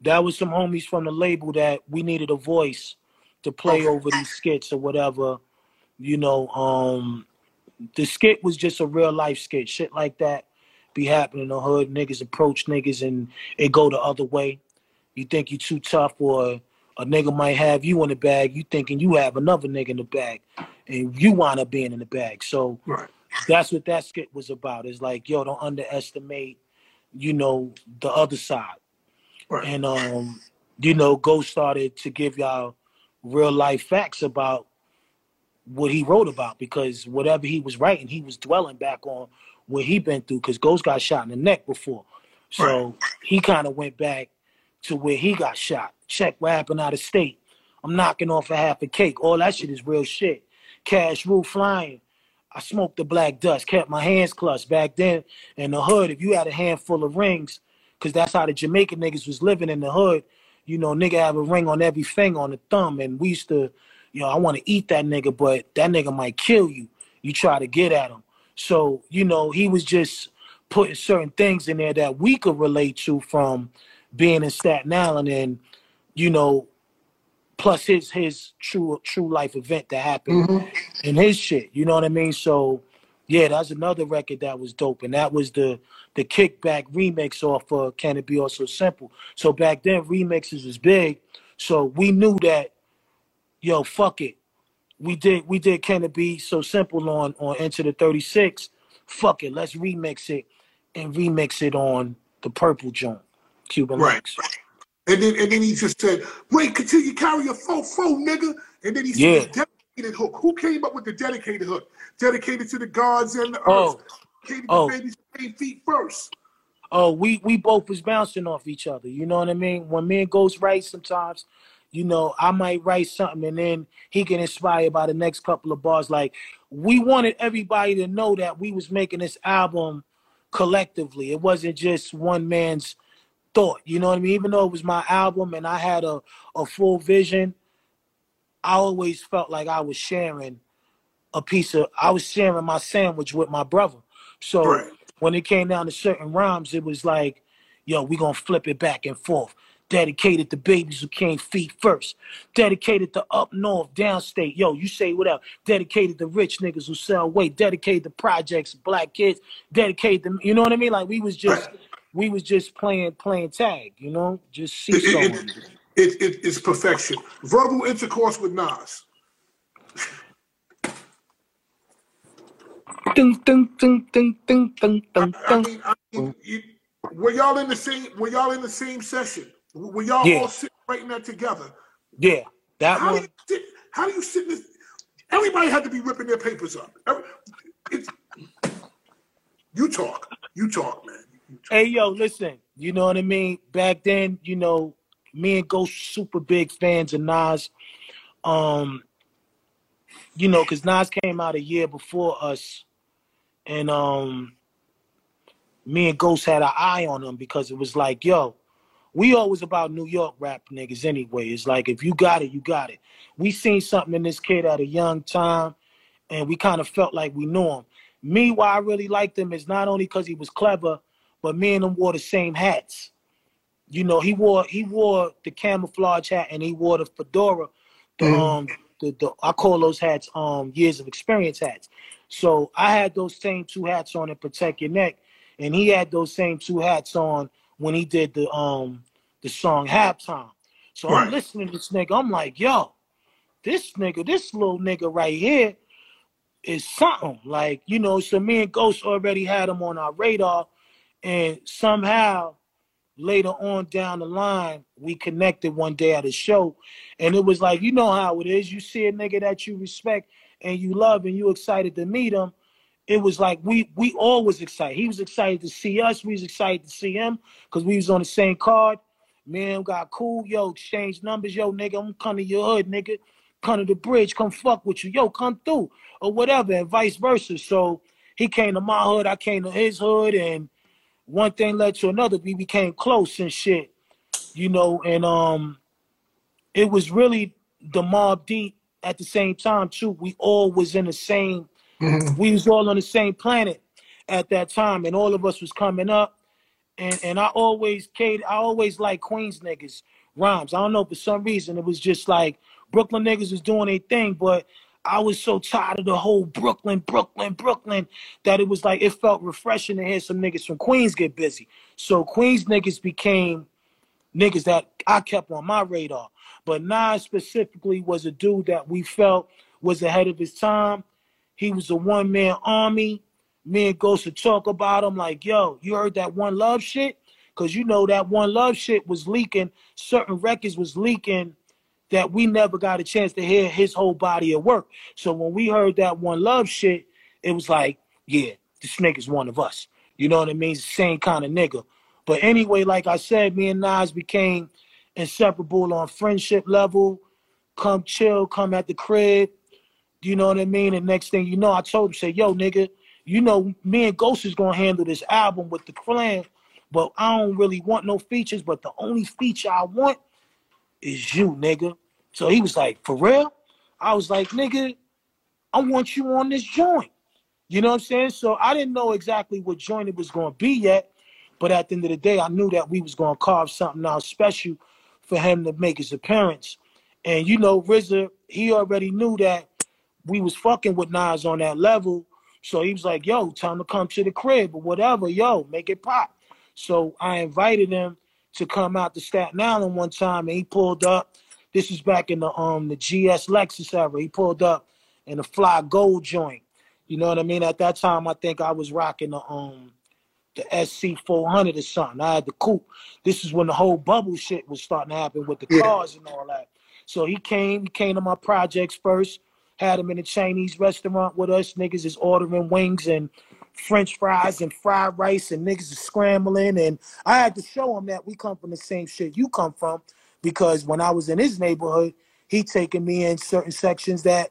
Speaker 2: that was some homies from the label that we needed a voice to play
Speaker 1: Okay.
Speaker 2: over these skits or whatever. You know, um the skit was just a real life skit. Shit like that be happening in the hood. Niggas approach niggas and it go the other way. You think you too tough or a nigga might have you in the bag. You thinking you have another nigga in the bag and you wind up being in the bag. So
Speaker 1: Right.
Speaker 2: that's what that skit was about. It's like, yo, don't underestimate, you know, the other side.
Speaker 1: Right.
Speaker 2: And um, you know, Ghost started to give y'all real life facts about what he wrote about because whatever he was writing, he was dwelling back on what he been through because Ghost got shot in the neck before. So he kind of went back to where he got shot. Check what happened out of state. I'm knocking off a half a cake. All that shit is real shit. Cash rule flying. I smoked the black dust, kept my hands clutched. Back then in the hood, if you had a handful of rings, because that's how the Jamaican niggas was living in the hood, you know, nigga have a ring on every finger on the thumb. And we used to, know, I want to eat that nigga, but that nigga might kill you. You try to get at him. So, you know, he was just putting certain things in there that we could relate to from being in Staten Island and, you know, plus his his true true life event that happened
Speaker 1: Mhm.
Speaker 2: in his shit. You know what I mean? So yeah, that's another record that was dope. And that was the the kickback remix off of Can It Be All So Simple. So back then remixes was big. So we knew that, yo, fuck it. We did we did Can It Be So Simple on on Enter the 36. Fuck it, let's remix it and remix it on the purple joint. Cuban
Speaker 1: Right.
Speaker 2: Linx.
Speaker 1: And then and then he just said, wait, continue carry your fo fo, nigga. And then he
Speaker 2: Yeah.
Speaker 1: said dedicated hook. Who came up with the dedicated hook? Dedicated to the gods and the earth.
Speaker 2: Oh.
Speaker 1: Dedicated
Speaker 2: Oh.
Speaker 1: to baby's eight feet first.
Speaker 2: oh, we we both was bouncing off each other. You know what I mean? When me and Ghost write sometimes, you know, I might write something and then he get inspired by the next couple of bars. Like we wanted everybody to know that we was making this album collectively. It wasn't just one man's thought. You know what I mean? Even though it was my album and I had a, a full vision, I always felt like I was sharing a piece of I was sharing my sandwich with my brother. So
Speaker 1: Right.
Speaker 2: when it came down to certain rhymes, it was like, yo, we gonna flip it back and forth. Dedicated to babies who came feet first. Dedicated to up north, downstate. Yo, you say what else? Dedicated to rich niggas who sell weight. Dedicated to projects, black kids. Dedicated to, you know what I mean? Like we was just we was just playing playing tag, you know, just see
Speaker 1: It, it, it, it, it- it's perfection. Verbal intercourse with Nas.
Speaker 2: Ding, ding, ding, ding, ding, ding,
Speaker 1: I, mean, I mean you, were y'all in the same? Were y'all in the same session? Were y'all
Speaker 2: Yeah.
Speaker 1: all sitting writing that together?
Speaker 2: Yeah, that
Speaker 1: How do
Speaker 2: one.
Speaker 1: you sit? How do you sit in this? Everybody had to be ripping their papers up. Every, you talk. You talk, man. You talk.
Speaker 2: Hey yo, listen, you know what I mean? Back then, you know, me and Ghost super big fans of Nas. Um, you know, cause Nas came out a year before us, and um, me and Ghost had our eye on him because it was like, yo, we always about New York rap niggas anyway. It's like if you got it, you got it. We seen something in this kid at a young time, and we kind of felt like we knew him. Me, why I really liked him is not only because he was clever, but me and him wore the same hats. You know, he wore he wore the camouflage hat and he wore the fedora. The
Speaker 1: Mhm.
Speaker 2: um the, the I call those hats um years of experience hats. So I had those same two hats on and protect your neck, and he had those same two hats on when he did the um the song halftime. So I'm listening to this nigga. I'm like, yo, this nigga, this little nigga right here is something. Like, you know, so me and Ghost already had him on our radar, and somehow later on down the line, we connected one day at a show, and it was like, you know how it is. You see a nigga that you respect and you love, and you excited to meet him. It was like we we all was excited. He was excited to see us. We was excited to see him because we was on the same card. Man, got cool. Yo, exchange numbers. Yo, nigga, I'm coming to your hood, nigga. Come to the bridge. Come fuck with you. Yo, come through or whatever, and vice versa. So he came to my hood. I came to his hood, and one thing led to another. We became close and shit, you know. And um, it was really the Mobb Deep at the same time too. We all was in the same.
Speaker 1: Mhm.
Speaker 2: We was all on the same planet at that time, and all of us was coming up. And and I always Kate, I always like Queens niggas rhymes. I don't know for some reason it was just like Brooklyn niggas was doing their thing, but I was so tired of the whole Brooklyn, Brooklyn, Brooklyn that it was like it felt refreshing to hear some niggas from Queens get busy. So Queens niggas became niggas that I kept on my radar. But Nas specifically was a dude that we felt was ahead of his time. He was a one man army. Me and Ghost would talk about him like, yo, you heard that one love shit? Cause you know that one love shit was leaking, certain records was leaking that we never got a chance to hear his whole body of work. So when we heard that one love shit, it was like, yeah, this nigga's one of us. You know what I mean? Same kind of nigga. But anyway, like I said, me and Nas became inseparable on friendship level. Come chill, come at the crib. You know what I mean? And next thing you know, I told him, say, yo, nigga, you know, me and Ghost is gonna handle this album with the clan, but I don't really want no features, but the only feature I want is you, nigga. So he was like, for real? I was like, nigga, I want you on this joint. You know what I'm saying? So I didn't know exactly what joint it was gonna be yet, but at the end of the day, I knew that we was gonna carve something out special for him to make his appearance. And you know, RZA, he already knew that we was fucking with Nas on that level. So he was like, yo, time to come to the crib or whatever. Yo, make it pop. So I invited him to come out to Staten Island one time and he pulled up. This is back in the um the GS Lexus era. He pulled up in a fly gold joint. You know what I mean? At that time I think I was rocking the um the SC 400 or something. I had the coupe. This is when the whole bubble shit was starting to happen with the
Speaker 1: Yeah.
Speaker 2: cars and all that. So he came, he came to my projects first, had him in a Chinese restaurant with us. Niggas is ordering wings and French fries and fried rice, and niggas is scrambling. And I had to show him that we come from the same shit you come from, because when I was in his neighborhood, he taking me in certain sections that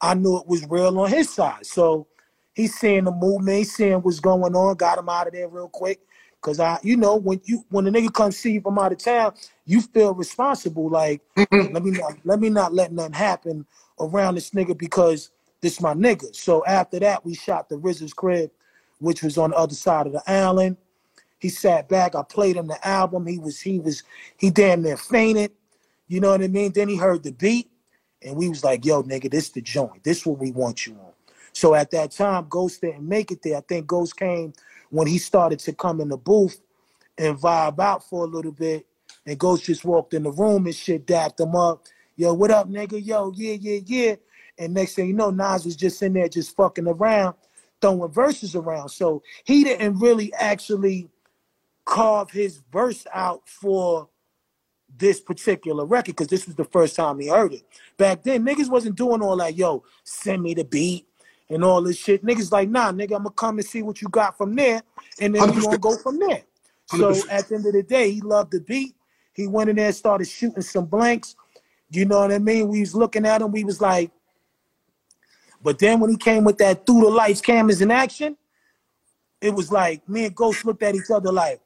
Speaker 2: I knew it was real on his side. So he's seeing the movement, he's seeing what's going on, got him out of there real quick. Cause I, you know, when you when a nigga comes see you from out of town, you feel responsible. Like, mm-hmm. let me not let me not let nothing happen around this nigga because this my nigga. So after that, we shot the RZA's crib, which was on the other side of the island. He sat back. I played him the album. He was he was he damn near fainted. You know what I mean? Then he heard the beat, and we was like, "Yo, nigga, this the joint. This what we want you on." So at that time, Ghost didn't make it there. I think Ghost came when he started to come in the booth and vibe out for a little bit. And Ghost just walked in the room and shit, dapped him up. Yo, what up, nigga? Yo, yeah, yeah, yeah. And next thing you know, Nas was just in there just fucking around, throwing verses around. So he didn't really actually carve his verse out for this particular record because this was the first time he heard it. Back then, niggas wasn't doing all that, yo, send me the beat and all this shit. Niggas like, nah, nigga, I'm gonna come and see what you got from there, and then we gonna go from there. So
Speaker 1: 100%.
Speaker 2: at the end of the day, he loved the beat. He went in there and started shooting some blanks. You know what I mean? We was looking at him, we was like, but then when he came with that through the lights, cameras in action, it was like me and Ghost looked at each other like,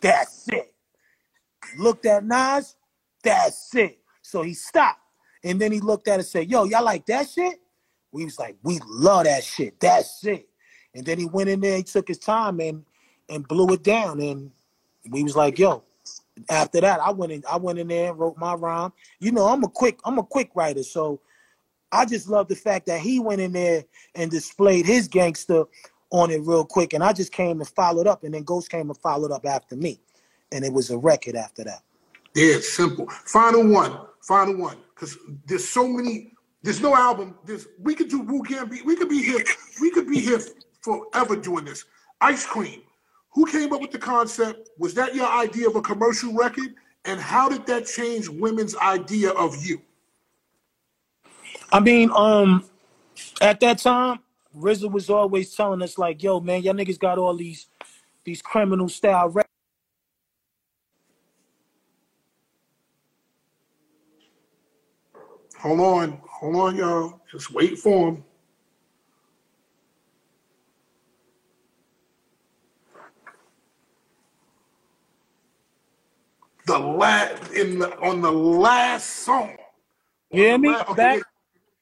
Speaker 2: that's it. Looked at Nas, that's it. So he stopped. And then he looked at it and said, Yo, y'all like that shit? We was like, We love that shit. That's it. And then he went in there, he took his time and and blew it down. And we was like, yo. After that, I went in, I went in there and wrote my rhyme. You know, I'm a quick, I'm a quick writer. So I just love the fact that he went in there and displayed his gangster on it real quick. And I just came and followed up, and then Ghost came and followed up after me. And it was a record after that.
Speaker 1: Yeah, simple. Final one. Final one. Because there's so many. There's no album. There's we could do Wu be. We could be here. We could be here forever doing this. Ice Cream. Who came up with the concept? Was that your idea of a commercial record? And how did that change women's idea of you?
Speaker 2: I mean, um, at that time, RZA was always telling us like, "Yo, man, y'all niggas got all these these criminal style rap."
Speaker 1: Hold on. Hold on, y'all. Just wait for him. The last in the on the last song.
Speaker 2: You hear me?
Speaker 1: La- okay,
Speaker 2: Back?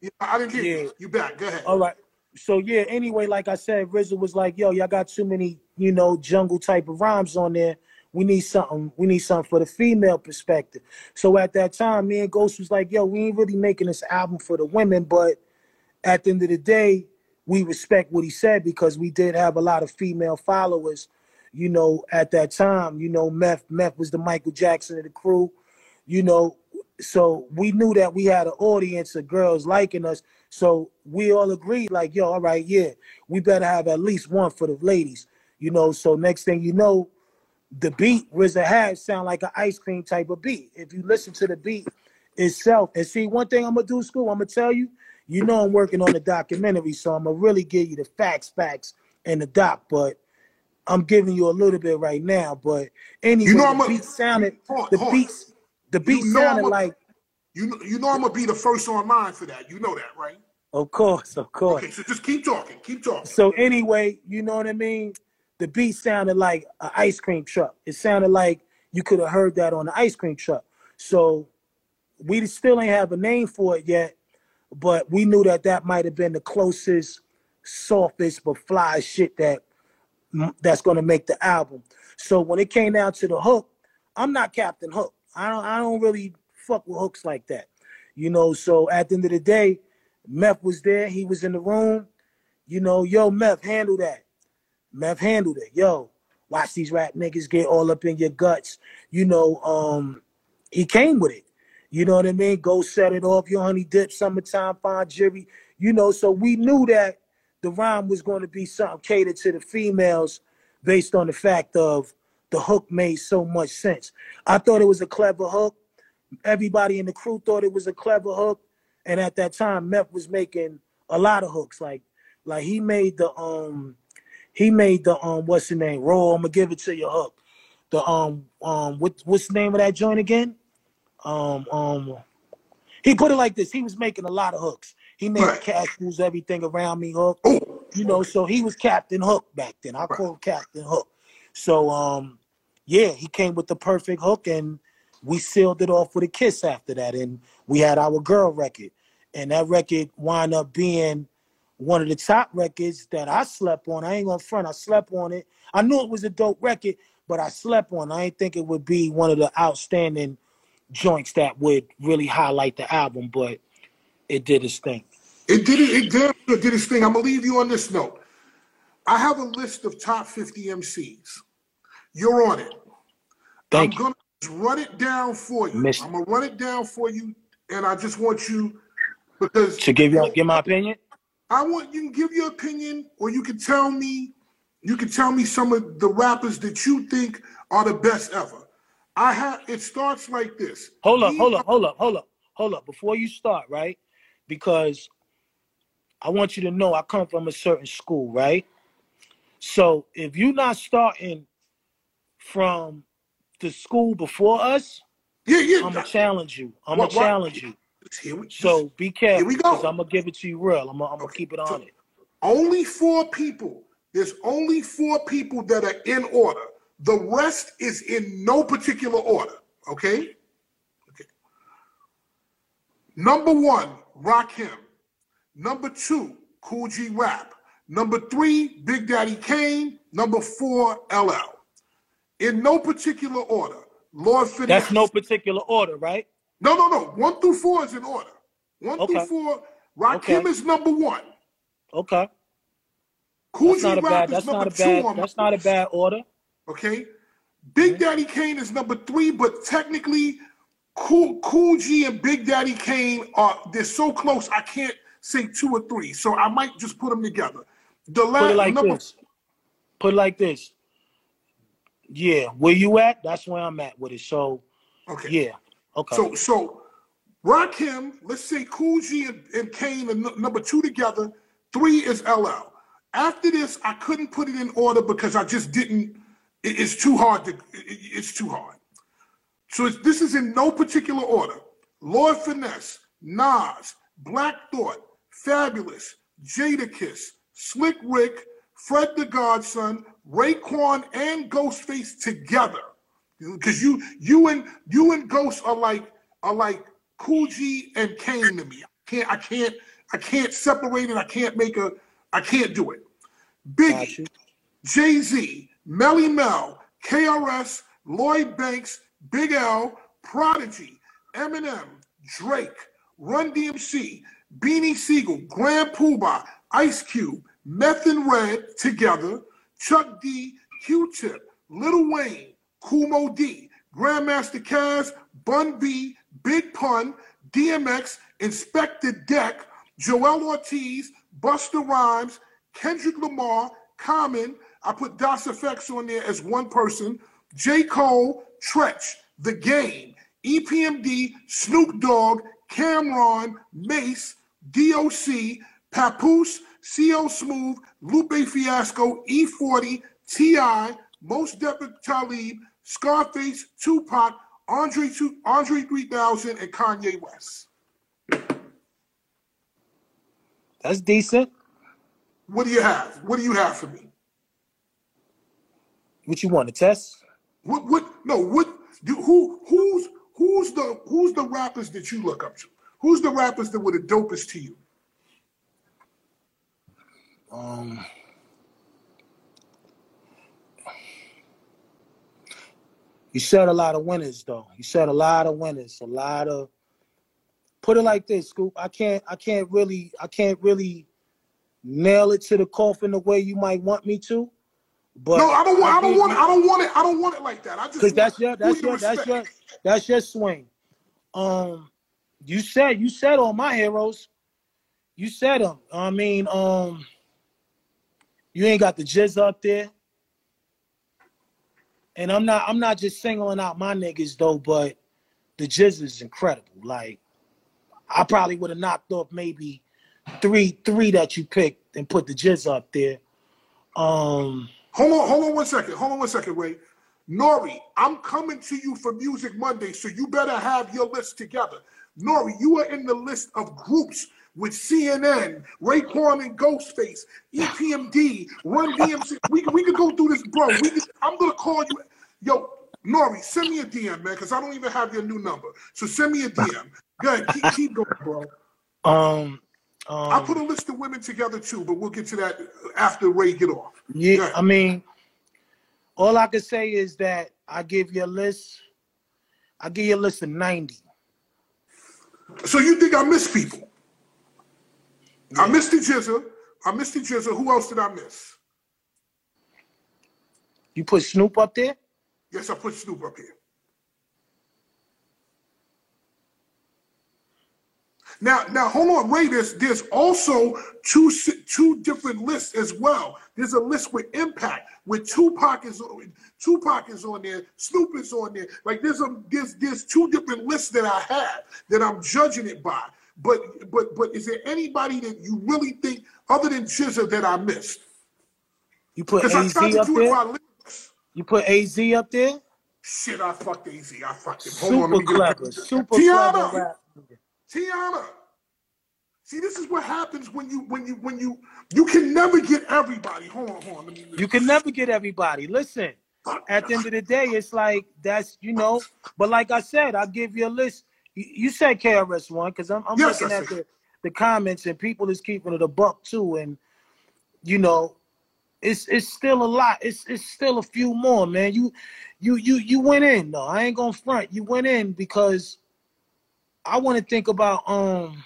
Speaker 1: yeah, I didn't hear
Speaker 2: Yeah.
Speaker 1: you. You back. Go ahead.
Speaker 2: All right. So yeah. Anyway, like I said, RZA was like, "Yo, y'all got too many, you know, jungle type of rhymes on there. We need something. We need something for the female perspective." So at that time, me and Ghost was like, "Yo, we ain't really making this album for the women, but at the end of the day, we respect what he said because we did have a lot of female followers. You know, at that time, you know, Meth Meth was the Michael Jackson of the crew. You know, so we knew that we had an audience of girls liking us. So we all agreed, like, yo, all right, yeah, we better have at least one for the ladies. You know, so next thing you know, the beat RZA had sound like an ice cream type of beat. If you listen to the beat itself, and see one thing I'm gonna do, Scoop, I'm gonna tell you, you know I'm working on the documentary, so I'm gonna really give you the facts, facts, and the doc, but I'm giving you a little bit right now. But anyway,
Speaker 1: You know
Speaker 2: the
Speaker 1: I'm a-
Speaker 2: beat sounded
Speaker 1: Hold
Speaker 2: the
Speaker 1: hold
Speaker 2: beats the beat
Speaker 1: know I'm
Speaker 2: sounded
Speaker 1: a-
Speaker 2: like
Speaker 1: You know, you know I'm gonna be the first on line for that. You know that, right?
Speaker 2: of course, of course.
Speaker 1: Okay, so just keep talking. Keep talking.
Speaker 2: So anyway, you know what I mean? The beat sounded like an ice cream truck. It sounded like you could have heard that on the ice cream truck. So we still ain't have a name for it yet, but we knew that that might have been the closest, softest but fly shit that that's gonna make the album. So when it came down to the hook, I'm not Captain Hook. I don't I don't really fuck with hooks like that. You know, so at the end of the day, Meth was there, he was in the room. You know, yo, Meth, handle that. Meth handled it. Yo, watch these rap niggas get all up in your guts. You know, um, he came with it. You know what I mean? Go set it off, your honey dip, summertime, fine jury. You know, so we knew that the rhyme was going to be something catered to the females based on the fact of the hook made so much sense. I thought it was a clever hook. Everybody in the crew thought it was a clever hook. And at that time, Meth was making a lot of hooks. Like, like he made the um he made the um what's the name? Roll, I'm gonna give it to you hook. The um um what what's the name of that joint again? Um um he put it like this. He was making a lot of hooks. He made
Speaker 1: Right.
Speaker 2: cashews, everything around me hook.
Speaker 1: Oh,
Speaker 2: You know, so he was Captain Hook back then. I call him Captain Hook. So um yeah, he came with the perfect hook and we sealed it off with a kiss after that. And we had our girl record. And that record wound up being one of the top records that I slept on. I ain't gonna front, I slept on it. I knew it was a dope record, but I slept on. it. I didn't think it would be one of the outstanding joints that would really highlight the album, but it did its thing.
Speaker 1: It did it. It damn sure did its thing. I'm gonna leave you on this note. I have a list of top 50 MCs. You're on it.
Speaker 2: Thank
Speaker 1: I'm
Speaker 2: you.
Speaker 1: gonna run it down for you. I'm gonna run it down for you, and I just want you because
Speaker 2: To give you give my opinion.
Speaker 1: I want you can give your opinion, or you can tell me, you can tell me some of the rappers that you think are the best ever. I have. It starts like this.
Speaker 2: Hold up, hold up, hold up, hold up, hold up. Before you start, right? Because I want you to know I come from a certain school, right? So if you're not starting from the school before us,
Speaker 1: Yeah, yeah.
Speaker 2: I'm gonna challenge you. I'm gonna challenge you.
Speaker 1: Here we-
Speaker 2: So be careful,
Speaker 1: we go.
Speaker 2: I'm gonna give it to you real. I'm gonna, I'm gonna
Speaker 1: Okay,
Speaker 2: keep it
Speaker 1: so-
Speaker 2: on it.
Speaker 1: Only four people. There's only four people that are in order. The rest is in no particular order. Okay? Okay. Number one, Rakim. Number two, Kool G Rap. Number three, Big Daddy Kane. Number four, LL. In no particular order. Lord Finesse.
Speaker 2: That's no particular order, right?
Speaker 1: No, no, no. One through four is in order. One through four. Rakim
Speaker 2: Okay.
Speaker 1: is number one.
Speaker 2: Okay.
Speaker 1: Kool
Speaker 2: That's
Speaker 1: G
Speaker 2: not a
Speaker 1: Rap
Speaker 2: bad.
Speaker 1: is
Speaker 2: That's
Speaker 1: number
Speaker 2: not a
Speaker 1: two
Speaker 2: bad.
Speaker 1: on
Speaker 2: That's not a bad order.
Speaker 1: Okay. Big mm-hmm. Daddy Kane is number three, but technically, Kool Kool G and Big Daddy Kane are they're so close. I can't say two or three, so I might just put them together. The last
Speaker 2: Put it like
Speaker 1: number,
Speaker 2: this. Put it like this. Yeah, where you at? That's where I'm at with it. So
Speaker 1: okay.
Speaker 2: yeah. Okay.
Speaker 1: So so Rakim, let's say Kool G and, and Kane nu- number two together. Three is LL. After this, I couldn't put it in order because I just didn't. it- it's too hard to. it- it- it's too hard. So it's, this is in no particular order. Lord Finesse, Nas, Black Thought, Fabolous, Jadakiss, Slick Rick, Fred the Godson, Raekwon, and Ghostface together. Because you you and you and Ghost are like are like Kool G and Kane to me. I can't I can't I can't separate it. I can't make a I can't do it. Biggie. Jay Z, Melle Mel, KRS, Lloyd Banks, Big L, Prodigy, Eminem, Drake, Run DMC, Beanie Sigel, Grand Puba, Ice Cube, Meth and Red together, Chuck D, Q-Tip, Lil Wayne, Kool Moe Dee, Grandmaster Caz, Bun B, Big Pun, DMX, Inspectah Deck, Joel Ortiz, Busta Rhymes, Kendrick Lamar, Common. I put Das EFX on there as one person. J. Cole, Treach, The Game, EPMD, Snoop Dogg, Cam'ron, Mase, DOC, Papoose, CL Smooth, Lupe Fiasco, E40, T.I., Most Definite Talib, Scarface, Tupac, Andre, two, Andre 3000, and Kanye West.
Speaker 2: That's decent.
Speaker 1: What do you have? What do you have for me?
Speaker 2: What you want to test?
Speaker 1: What what no what do who who's who's the who's the rappers that you look up to? Who's the rappers that were the dopest to you?
Speaker 2: Um. You said a lot of winners, though. You said a lot of winners, a lot of. Put it like this, Scoop. I can't. I can't really. I can't really nail it to the coffin the way you might want me to. But
Speaker 1: No, I don't want I don't want it, I don't want it, I don't want it like that. I just
Speaker 2: Because that's your that's your that's your that's your swing. Um, you said you said all my heroes. You said them. I mean, um, you ain't got the GZA up there. And I'm not I'm not just singling out my niggas though, but the GZA is incredible. Like I probably would have knocked off maybe three three that you picked and put the jizz up there. Um
Speaker 1: Hold on, hold on one second. Hold on one second, Ray. Nori, I'm coming to you for Music Monday, so you better have your list together. Nori, you are in the list of groups with CNN, Raekwon and Ghostface, EPMD, Run DMC. We, can- we could go through this, bro. We can, I'm gonna call you. Yo, Nori, send me a DM, man, because I don't even have your new number. So send me a DM. Go ahead, keep, keep going, bro.
Speaker 2: um
Speaker 1: I
Speaker 2: um
Speaker 1: put a list of women together too, but we'll get to that after Ray get off.
Speaker 2: Yeah. I mean, all I can say is that I give you a list. I give you a list of 90.
Speaker 1: So you think I miss people? I missed the GZA. I missed the GZA. Who else did I miss?
Speaker 2: You put Snoop up there?
Speaker 1: Yes, I put Snoop up here. Now, now hold on, Ray. There's there's also two two different lists as well. There's a list with Impact, with Tupac is on, Tupac is on there, Snoop is on there. Like there's a there's there's two different lists that I have that I'm judging it by. But but but is there anybody that you really think other than GZA that I missed?
Speaker 2: You put AZ up there. You put AZ up there.
Speaker 1: Shit, I fucked AZ. I fucked him.
Speaker 2: Hold Super on, clever. Super Tiana. clever.
Speaker 1: Tiana. See, this is what happens when you when you when you you can never get everybody. Hold on, hold on. Let me,
Speaker 2: you can never get everybody. Listen, at the end of the day, it's like that's you know. But like I said, I'll give you a list. You, you said KRS one because I'm, I'm yes, looking at the, the comments and people is keeping it a buck too, and you know, it's it's still a lot. It's it's still a few more, man. You you you you went in though. I ain't gonna front. You went in because I want to think about um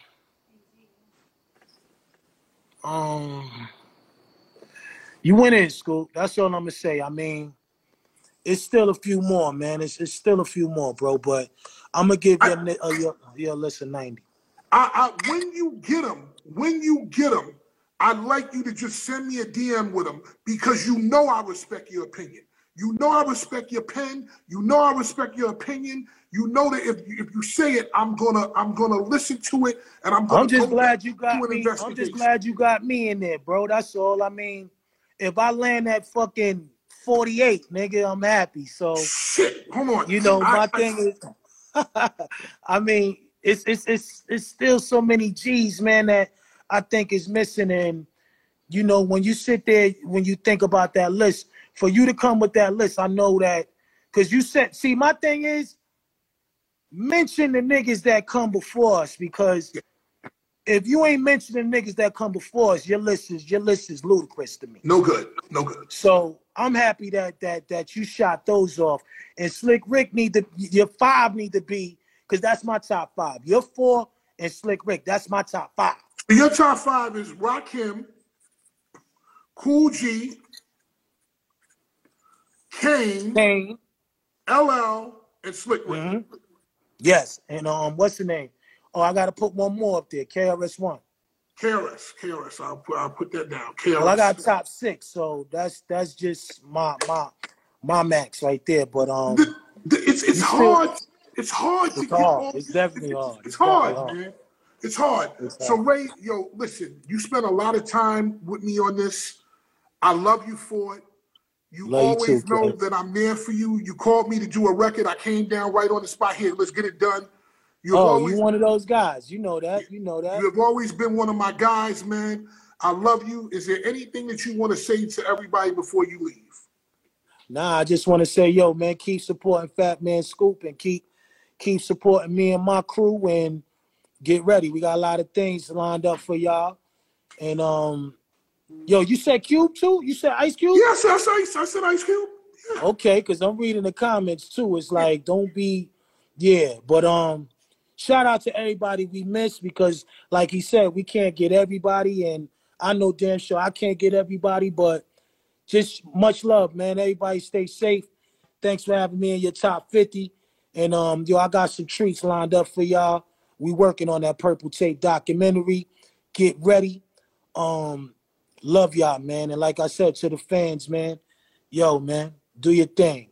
Speaker 2: um you went in school. That's all I'm gonna say. I mean, it's still a few more, man. It's it's still a few more, bro. But I'm gonna give you a, a, your, your list ninety.
Speaker 1: I, I when you get them, when you get them, I'd like you to just send me a DM with them because you know I respect your opinion. You know I respect your pen. You know I respect your opinion. You know that if if you say it, I'm gonna I'm gonna listen to it, and I'm gonna.
Speaker 2: I'm just glad you got me. I'm just glad you got me in there, bro. That's all. I mean, if I land that fucking 48, nigga, I'm happy. So
Speaker 1: shit. Hold on.
Speaker 2: You know, my I, thing I, is, [LAUGHS] I mean, it's it's it's it's still so many G's, man, that I think is missing. And you know, when you sit there, when you think about that list, for you to come with that list, I know that because you said, see, my thing is mention the niggas that come before us because if you ain't mentioning niggas that come before us, your list is your list is ludicrous to me.
Speaker 1: No good, no good.
Speaker 2: So I'm happy that that that you shot those off. And Slick Rick need to your five need to be because that's my top five. Your four and Slick Rick, that's my top five.
Speaker 1: Your top five is Rakim, Kool G, Kane,
Speaker 2: Kane,
Speaker 1: LL, and Slick Rick.
Speaker 2: Mm-hmm. Yes, and um, what's the name? Oh, I got to put one more up there. KRS One.
Speaker 1: KRS, KRS. I'll put I'll put that down. KRS.
Speaker 2: Well, I got top six, so that's that's just my my my max right there. But um,
Speaker 1: it's it's hard. it's hard
Speaker 2: it's to hard. It's definitely hard.
Speaker 1: It's, it's hard, hard, man. It's hard. It's so Ray, yo, listen, you spent a lot of time with me on this. I love you for it. You love always you too, know that I'm there for you. You called me to do a record. I came down right on the spot here. Let's get it done.
Speaker 2: You've oh, always, you one of those guys. You know that. You know that.
Speaker 1: You've always been one of my guys, man. I love you. Is there anything that you want to say to everybody before you leave?
Speaker 2: Nah, I just want to say, yo, man, keep supporting Fatman Scoop and keep keep supporting me and my crew and get ready. We got a lot of things lined up for y'all. And um, yo, you said Cube too? You said Ice Cube?
Speaker 1: Yes, I said I said Ice Cube.
Speaker 2: Yeah. Okay, because I'm reading the comments too. It's like don't be, yeah. But um, shout out to everybody we missed because, like he said, we can't get everybody, and I know damn sure I can't get everybody. But just much love, man. Everybody stay safe. Thanks for having me in your top 50. And um, yo, I got some treats lined up for y'all. We working on that purple tape documentary. Get ready. Um, love y'all, man. And like I said to the fans, man, yo, man, do your thing.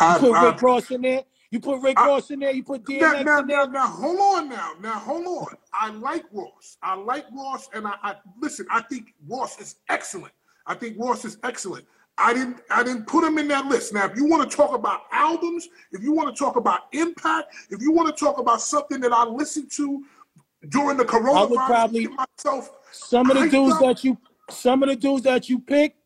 Speaker 2: You put I, Rick Ross in there. You put Rick I, Ross in there. You put DMX
Speaker 1: now, now,
Speaker 2: in there.
Speaker 1: Now, now, hold on now. Now, hold on. I like Ross. I like Ross, and I, I listen. I think Ross is excellent. I think Ross is excellent. I didn't I didn't put him in that list. Now, if you want to talk about albums, if you want to talk about impact, if you want to talk about something that I listened to during the coronavirus, I would probably myself
Speaker 2: some of the dudes up. that you some of the dudes that you picked,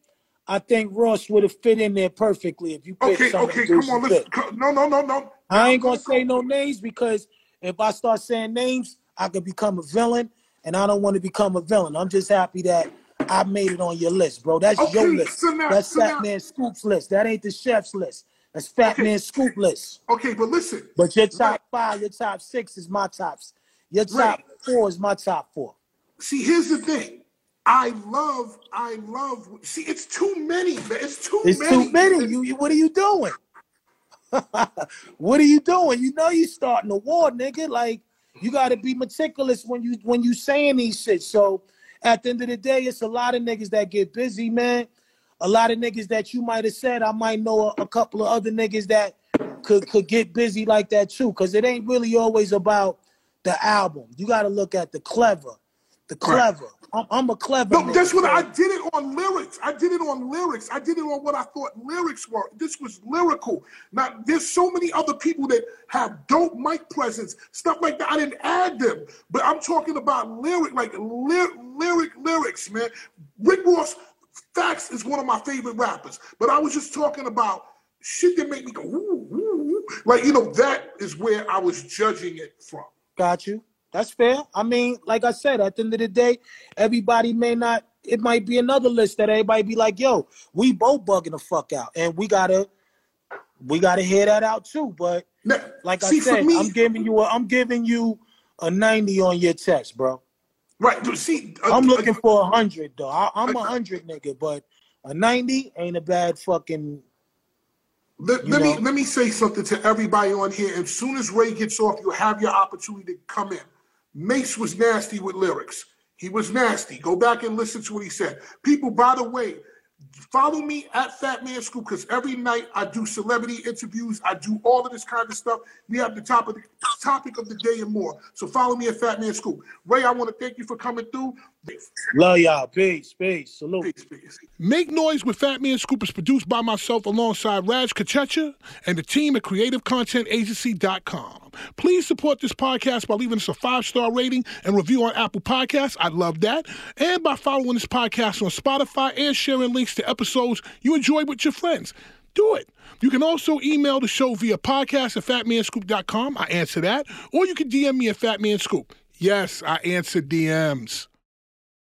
Speaker 2: I think Ross would have fit in there perfectly if you picked
Speaker 1: okay,
Speaker 2: some
Speaker 1: okay, come on, listen. No, no, no, no.
Speaker 2: I ain't gonna say no names because if I start saying names, I could become a villain, and I don't want to become a villain. I'm just happy that I made it on your list, bro. That's okay, your list. So now, That's so Fat now, Man Scoop's list. That ain't the chef's list. That's Fat okay. Man Scoop list.
Speaker 1: Okay, but listen.
Speaker 2: But your top right. five, your top six is my tops. Your top right. four is my top four.
Speaker 1: See, here's the thing. I love, I love. See, it's too many. It's too
Speaker 2: it's
Speaker 1: many.
Speaker 2: too many. You, you, what are you doing? [LAUGHS] what are you doing? You know you starting a war, nigga. Like you gotta be meticulous when you when you saying these shit. So at the end of the day, it's a lot of niggas that get busy, man. A lot of niggas that you might have said, I might know a, a couple of other niggas that could could get busy like that too. Cause it ain't really always about the album. You gotta look at the clever. The clever. Right. I'm, I'm, a clever.
Speaker 1: No, that's what I did it on lyrics. I did it on lyrics. I did it on what I thought lyrics were. This was lyrical. Now, there's so many other people that have dope mic presence, stuff like that. I didn't add them, but I'm talking about lyric, like lyric, lyric lyrics, man. Rick Ross, Facts is one of my favorite rappers, but I was just talking about shit that make me go, ooh, ooh, ooh. like you know, that is where I was judging it from.
Speaker 2: Got you. That's fair. I mean, like I said, at the end of the day, everybody may not. It might be another list that everybody be like, "Yo, we both bugging the fuck out," and we gotta, we gotta hear that out too. But now, like see, I said, me, I'm giving you a, I'm giving you a ninety on your test, bro.
Speaker 1: Right. See, uh,
Speaker 2: I'm looking uh, for a hundred though. I, am a hundred nigga, but a ninety ain't a bad fucking.
Speaker 1: Let, let me let me say something to everybody on here. As soon as Ray gets off, you have your opportunity to come in. Mase was nasty with lyrics. He was nasty. Go back and listen to what he said. People, by the way, follow me at Fatman Scoop because every night I do celebrity interviews. I do all of this kind of stuff. We have the top of the topic of the day and more. So follow me at Fatman Scoop. Ray, I want to thank you for coming through.
Speaker 2: Love y'all. Peace, peace. Salute. Peace,
Speaker 3: peace. Make Noise with Fatman Scoop is produced by myself alongside Raj Kachecha and the team at CreativeContentAgency.com. Please support this podcast by leaving us a five star rating and review on Apple Podcasts. I'd love that. And by following this podcast on Spotify and sharing links to episodes you enjoy with your friends. Do it. You can also email the show via podcast at fatmanscoop.com. I answer that. Or you can DM me at Fatmanscoop. Yes, I answer DMs.